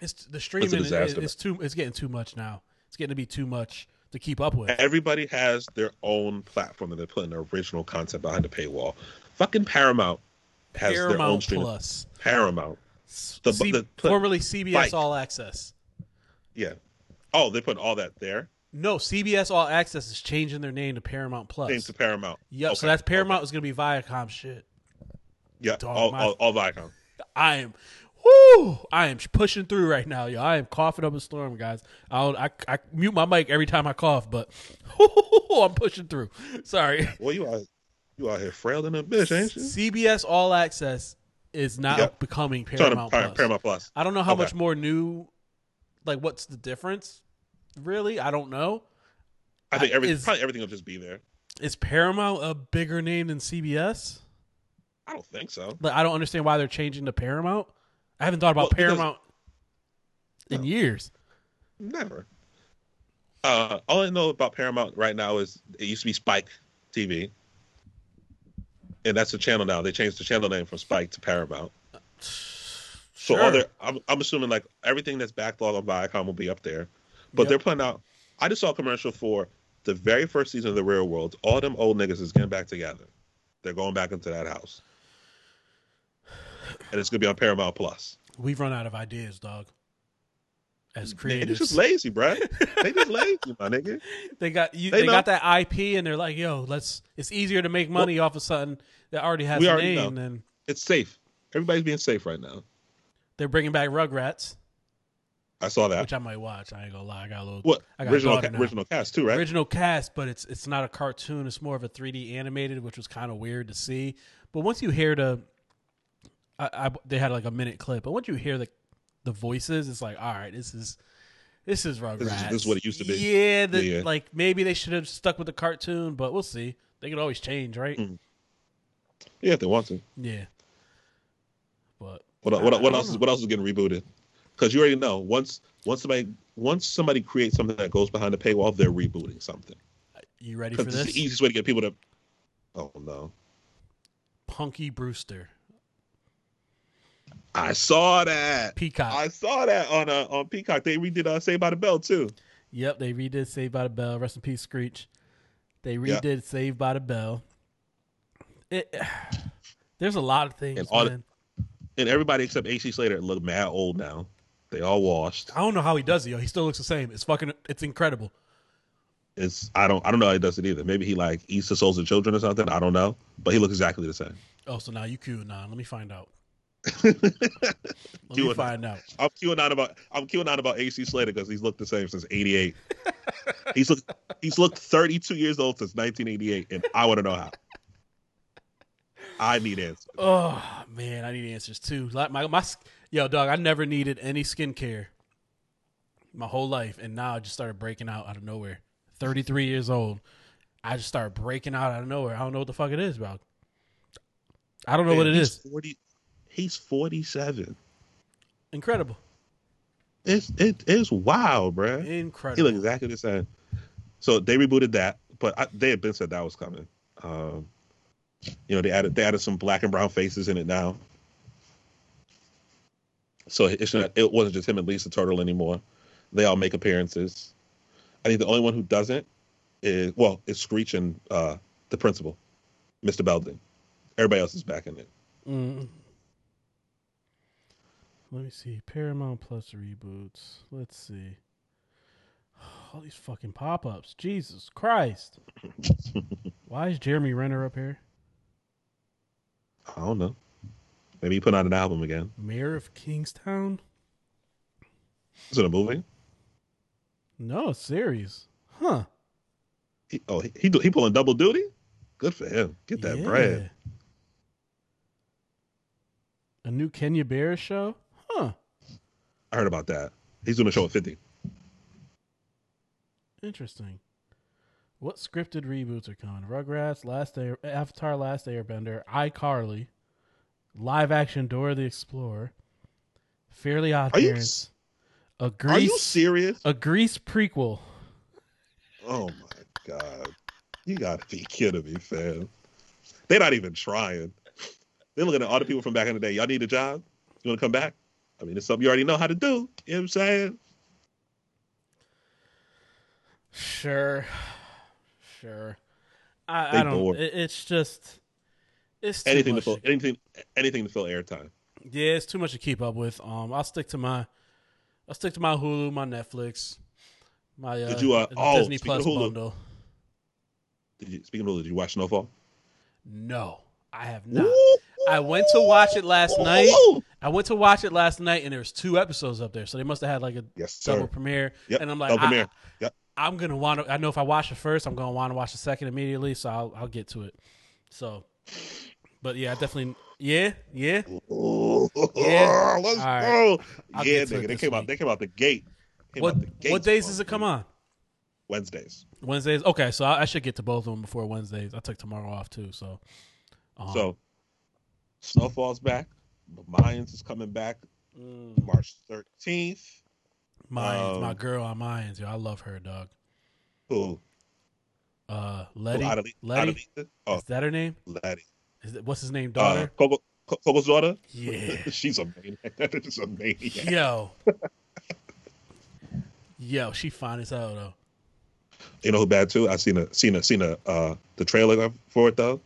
it's the streaming. is disaster. it's too. It's getting too much now. It's getting to be too much to keep up with. Everybody has their own platform that they're putting their original content behind the paywall. Fucking Paramount has their own Paramount streaming. Plus, Paramount. The- C- the- formerly CBS. All Access. Yeah. Oh, they put all that there. No, CBS All Access is changing their name to Paramount Plus. Named to Paramount. Yep. so Okay, that's Paramount okay. is going to be Viacom shit. Yeah. Dog, all, my- all, all Viacom. I am, whoo! I am pushing through right now, yo. I am coughing up a storm, guys. I'll, I I mute my mic every time I cough, but I'm pushing through. Sorry. Well, you are you out here frail than a bitch, ain't you? CBS All Access is now Yep. becoming Paramount Plus. Paramount Plus. I don't know how Okay. much more new. Like, what's the difference? Really, I don't know. I think every, Is- probably everything will just be there. Is Paramount a bigger name than CBS? I don't think so. Like, I don't understand why they're changing to Paramount. I haven't thought about Well, because- Paramount in No. years. Never. Uh, all I know about Paramount right now is it used to be Spike TV, and that's the channel now. They changed the channel name from Spike to Paramount. So all Sure. their, I'm, I'm assuming like everything that's backlogged on Viacom will be up there, but Yep. they're putting out. I just saw a commercial for the very first season of The Real World. All them old niggas is getting back together. They're going back into that house, and it's gonna be on Paramount Plus. We've run out of ideas, dog. As creators, They just lazy, bro. They just lazy, my nigga. they got you, They they, got that IP, and they're like, "Yo, let's." It's easier to make money off of something that already has a already name know. than It's safe. Everybody's being safe right now. they're bringing back Rugrats, I saw that. which I might watch. I ain't gonna lie, I got a little What I got original ca- original cast too, right? original cast, but it's it's not a cartoon. It's more of a 3D animated, which was kind of weird to see. But once you hear the, I, I they had like a minute clip, but once you hear the the voices, it's like, all right, this is this is Rugrats. This is- this is what it used to be. Yeah, the, Yeah, yeah. like maybe they should have stuck with the cartoon, but we'll see. They can always change, right? Mm. Yeah, if they want to. Yeah. But What I- what I what else is know. what else is getting rebooted? Because you already know once once somebody once somebody creates something that goes behind the paywall, they're rebooting something. you ready for this? the easiest way to get people to. Oh no! Punky Brewster, I saw that. Peacock. I saw that on uh, on Peacock. They redid uh, Saved by the Bell too. Yep, they redid Saved by the Bell. Rest in peace, Screech. They redid Saved by the Bell. It, there's a lot of things, And all And everybody except AC Slater look mad old now. They all washed. I don't know how he does it, yo. He still looks the same. It's fucking. It's incredible. It's I don't I don't know how he does it either. Maybe he like eats the souls of children or something. I don't know. But he looks exactly the same. Oh, so now you queuing on. Let me find out. Let me find out. I'm queuing on about I'm queuing on about AC Slater because he's looked the same since '88. he's looked he's looked 32 years old since 1988, and I want to know how. I need answers. Oh man, I need answers too. Like my my yo dog, I never needed any skincare my whole life, and now I just started breaking out out of nowhere. Thirty three years old, I just started breaking out out of nowhere. I don't know what the fuck it is, bro. I don't know what it Man, is. he's 40. He's 47. Incredible, It's it is wild, bro. Incredible. He looked exactly the same. So they rebooted that, but I, they had been said that was coming. Um, you know, they added they added some black and brown faces in it now. So it's not, it wasn't just him and Lisa Turtle anymore. They all make appearances. I think the only one who doesn't is well, is Screech and uh, the principal, Mr. Belding. Everybody else is back in it. Mm. Let me see. Paramount Plus reboots. Let's see. All these fucking pop ups. Jesus Christ. Why is Jeremy Renner up here? I don't know. Maybe he put out an album again. Mayor of Kingstown? Is it a movie? No, a series. Huh. He, oh, he he, he pulling double duty. Good for him. Get that Yeah. bread. A new Kenya Barris show? Huh. I heard about that. He's doing a show at 50. Interesting. What scripted reboots are coming? Rugrats, Last Air, Avatar, Last Airbender, iCarly, live action Dora the Explorer, Fairly Odd Are you Parents, a Are you Grease, serious? a Grease prequel. Oh my god. You gotta be kidding me, fam. They're not even trying. They're looking at all the people from back in the day. Y'all need a job? You wanna come back? I mean, it's something you already know how to do. You know what I'm saying? Sure, sure. I, I don't. It, it's just it's Anything to fill anything anything to fill airtime. Yeah, it's too much to keep up with. Um, I'll stick to my, I'll stick to my Hulu, my Netflix, my uh, Did you, uh, oh, Disney Plus Hulu. bundle. Did you, speaking of, Hulu? did you watch Snowfall? No, I have not. I went to watch it last night. I went to watch it last night, and there was two episodes up there, so they must have had like a Yes, sir. double premiere. Yep, And I'm like, double premiere. Yep. I'm gonna want to. I know if I watch it first, I'm gonna want to watch the second immediately, so I'll I'll get to it. So, but yeah, I definitely. Yeah, yeah. Ooh, Yeah. let's All go. I'll yeah, get to it nigga, they this came out. week. They came out the gate. Came What out the gates what days does it come on? Wednesdays. Wednesdays. Okay, so I, I should get to both of them before Wednesdays. I took tomorrow off too, so. Um, So, Snowfall's back. The Mayans is coming back mm, March 13th. Mayans, um, my girl on Mayans, yo, I love her, dog. Who? Uh, Who? Letty, Letty, Adelita? Oh, is that her name? Letty. Is it, what's his name? Uh, Daughter. Coco, Co- Coco's daughter? yeah. She's a maniac. That is a maniac. Yo. Yo, she fine as hell though. You know who bad too? I seen a seen a seen a uh the trailer for it though.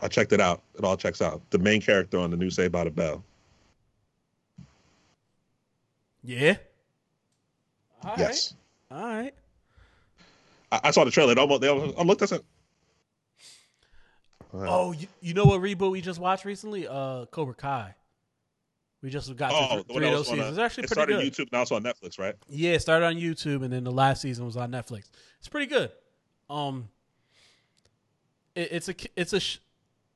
I checked it out. It all checks out. The main character on the new Saved by the Bell. Yeah. All right. yes. All right. I, I saw the trailer. It almost, they almost, I looked at Oh, you, you know what reboot we just watched recently? Uh, Cobra Kai. We just got Oh, to the th- one three of those uh, seasons. It's actually it pretty started good. on YouTube, now it's on Netflix, right? Yeah, it started on YouTube, and then the last season was on Netflix. It's pretty good. Um, it, it's a it's a. Sh-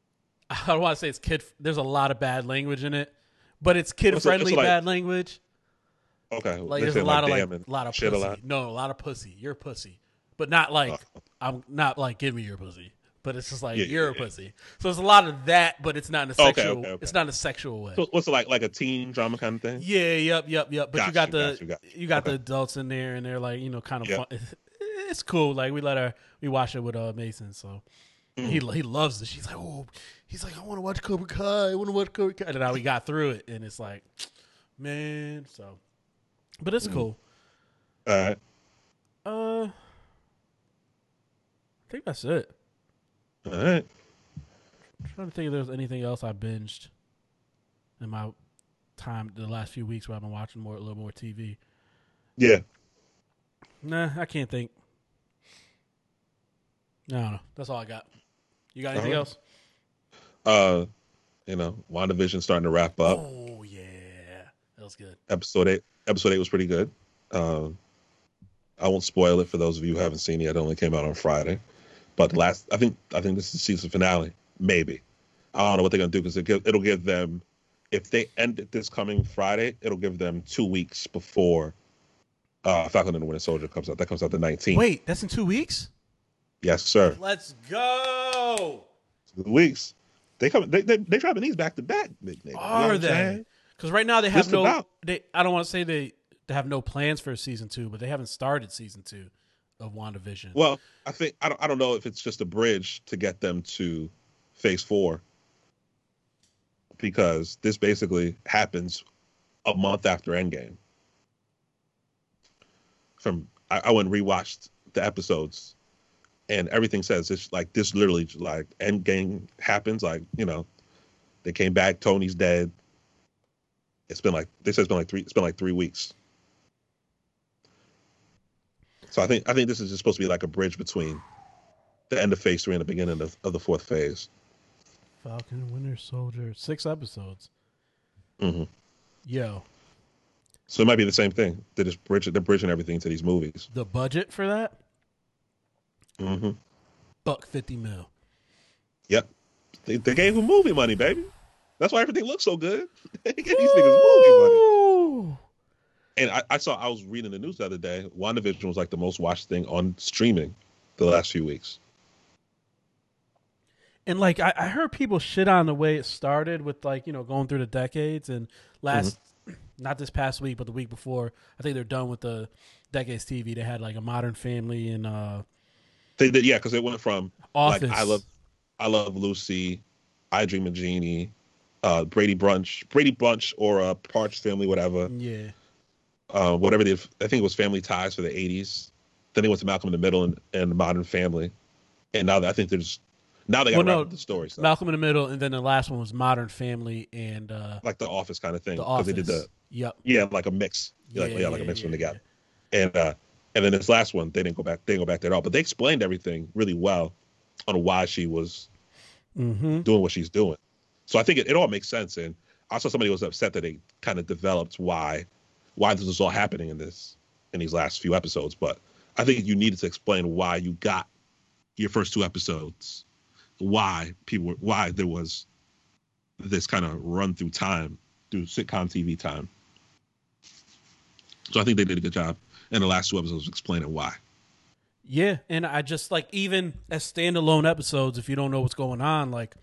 I don't want to say it's kid. There's a lot of bad language in it, but it's kid What's it- friendly it's like- bad language. Okay. Like there's a lot of like damn a lot of shit pussy. a lot. No, a lot of pussy. You're pussy, but not like Oh. I'm not like give me your pussy. But it's just like Yeah, yeah, you're a yeah. pussy. So it's a lot of that, but it's not in a sexual. okay, okay. It's not in a sexual way. So what's it like like a teen drama kind of thing? Yeah, yep, yep, yep. But you Got got you, the got you, got you got the adults in there, and they're like you know kind of Yeah. fun. It's cool. Like we let her we watch it with uh Mason, so Mm. he he loves it. She's like, oh, he's like, I want to watch Cobra Kai. I want to watch Cobra Kai. And now we got through it, and it's like, man, so. But Mm. it's cool. All right. Uh, I think that's it. All right. I'm trying to think if there's anything else I binged in my time the last few weeks where I've been watching more a little more TV. Yeah. Nah, I can't think. No, no, that's all I got. You got anything else? Uh You know, WandaVision starting to wrap up. Oh yeah, that was good. Episode eight. Episode eight was pretty good. Um, I won't spoil it for those of you who haven't seen it. It only came out on Friday. But the last, I think, I think this is the season finale. Maybe. I don't know what they're gonna do because it give, it'll give them, if they end it this coming Friday, it'll give them two weeks before uh, Falcon and the Winter Soldier comes out. That comes out the 19th. Wait, that's in two weeks. Yes, sir. Let's go. Two weeks. They come. They they they dropping these back to back. Big nigga. You know Are they? Because right now they have Just no. about. They I don't want to say they they have no plans for season two, but they haven't started season two of WandaVision. Well, I think I don't. I don't know if it's just a bridge to get them to Phase Four, because this basically happens a month after Endgame. From I, I went and rewatched the episodes, and everything says it's like this. Literally, like Endgame happens. Like you know, they came back. Tony's dead. It's been like they said. It's been like three. It's been like three weeks. So I think I think this is just supposed to be like a bridge between the end of phase three and the beginning of, of the fourth phase. Falcon Winter Soldier, six episodes. hmm Yo, So it might be the same thing. They're just bridging, they're bridging everything to these movies. the budget for that Mm-hmm. buck fifty mil. Yep. They, they gave them movie money, baby. That's why everything looks so good. they gave these niggas movie money. And I, I saw I was reading the news the other day. WandaVision was like the most watched thing on streaming the last few weeks. And like I, I heard people shit on the way it started with like you know going through the decades and last not this past week but the week before I think they're done with the decades TV. They had like a Modern Family and uh, They did, yeah, because it went from Office. like I love, I love Lucy, I Dream of Jeannie, uh, Brady Brunch, Brady Bunch, or uh, Parch Family, whatever. yeah uh, whatever they, I think it was Family Ties for the '80s. Then they went to Malcolm in the Middle and, and Modern Family, and now I think there's now they got Well, no, the stories. stuff, Malcolm in the Middle and then the last one was Modern Family and uh, like the Office kind of thing, because Office. they did the yep yeah like a mix, yeah, like, Yeah, yeah, like a yeah, mix when yeah, they got, and uh, and then this last one they didn't go back, they didn't go back there at all, but they explained everything really well on why she was mm-hmm. doing what she's doing. So I think it, it all makes sense. And I saw somebody was upset that they kind of developed why why this was all happening in this in these last few episodes. But I think you needed to explain why you got your first two episodes, why people were, why there was this kind of run through time through sitcom TV time. So I think they did a good job in the last two episodes explaining why. Yeah, and I just like even as standalone episodes, if you don't know what's going on, like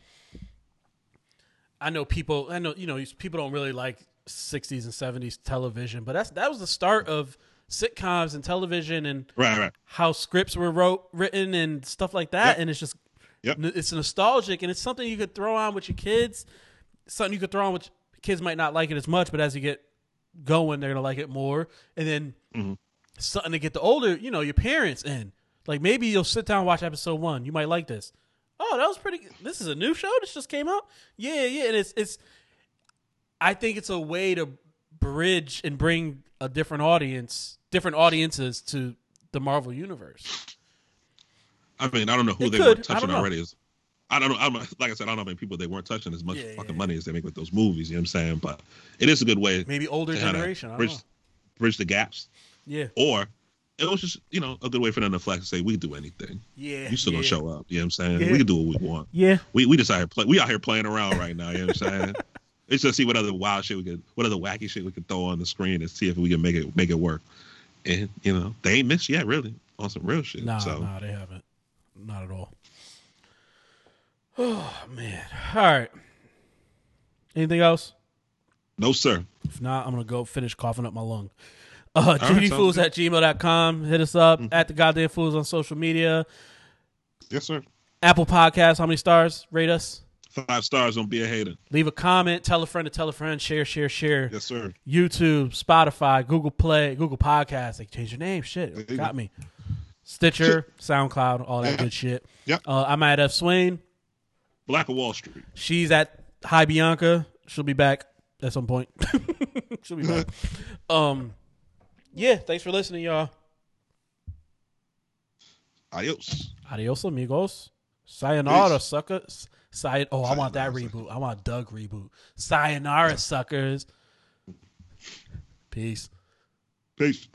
I know people, I know you know people don't really like '60s and '70s television, but that's that was the start of sitcoms and television and Right, right. how scripts were wrote written and stuff like that, Yep. and it's just Yep. it's nostalgic and it's something you could throw on with your kids, something you could throw on with kids might not like it as much, but as you get going, they're gonna like it more, and then Mhm. something to get the older, you know, your parents in. Like maybe you'll sit down and watch episode one. You might like this. Oh, that was pretty. This is a new show. This just came out. Yeah, yeah. And it's it's. I think it's a way to bridge and bring a different audience, different audiences to the Marvel universe. I mean, I don't know who It they could. don't touching already. Is I don't know. I'm like I said, I don't know how many people they weren't touching as much Yeah, fucking yeah. money as they make with those movies. You know what I'm saying? But it is a good way Maybe older generation. I don't bridge know. bridge the gaps, Yeah, or it was just you know a good way for them to flex and say we can do anything. yeah. You still yeah. gonna show up? You know what I'm saying? Yeah. We can do what we want. Yeah, We we just out here play. We out here playing around right now. You know what I'm saying? It's just see what other wild shit we could, what other wacky shit we could throw on the screen and see if we can make it make it work. And you know they ain't missed yet, really, on some real shit. Nah, so nah, they haven't. Not at all. Oh man. All right. Anything else? no sir. If not, I'm gonna go finish coughing up my lung. Uh right, GDFools good. at gmail.com. Hit us up at the goddamn fools on social media. Yes sir. Apple Podcasts, how many stars? Rate us. Five stars. Don't be a hater. Leave a comment. Tell a friend to tell a friend. Share, share, share. Yes sir. YouTube, Spotify, Google Play, Google Podcasts. They change your name. Shit, got go. me. Stitcher, SoundCloud, all that good shit. Yep. Uh, I'm at Ev Swain. Black of Wall Street. She's at Hi Bianca. She'll be back at some point. She'll be back. um, yeah. Thanks for listening, y'all. Adios. Adios, amigos. Sayonara, Peace. suckers. Say- oh, I want that reboot. I want Doug reboot. Sayonara, suckers. Peace. Peace.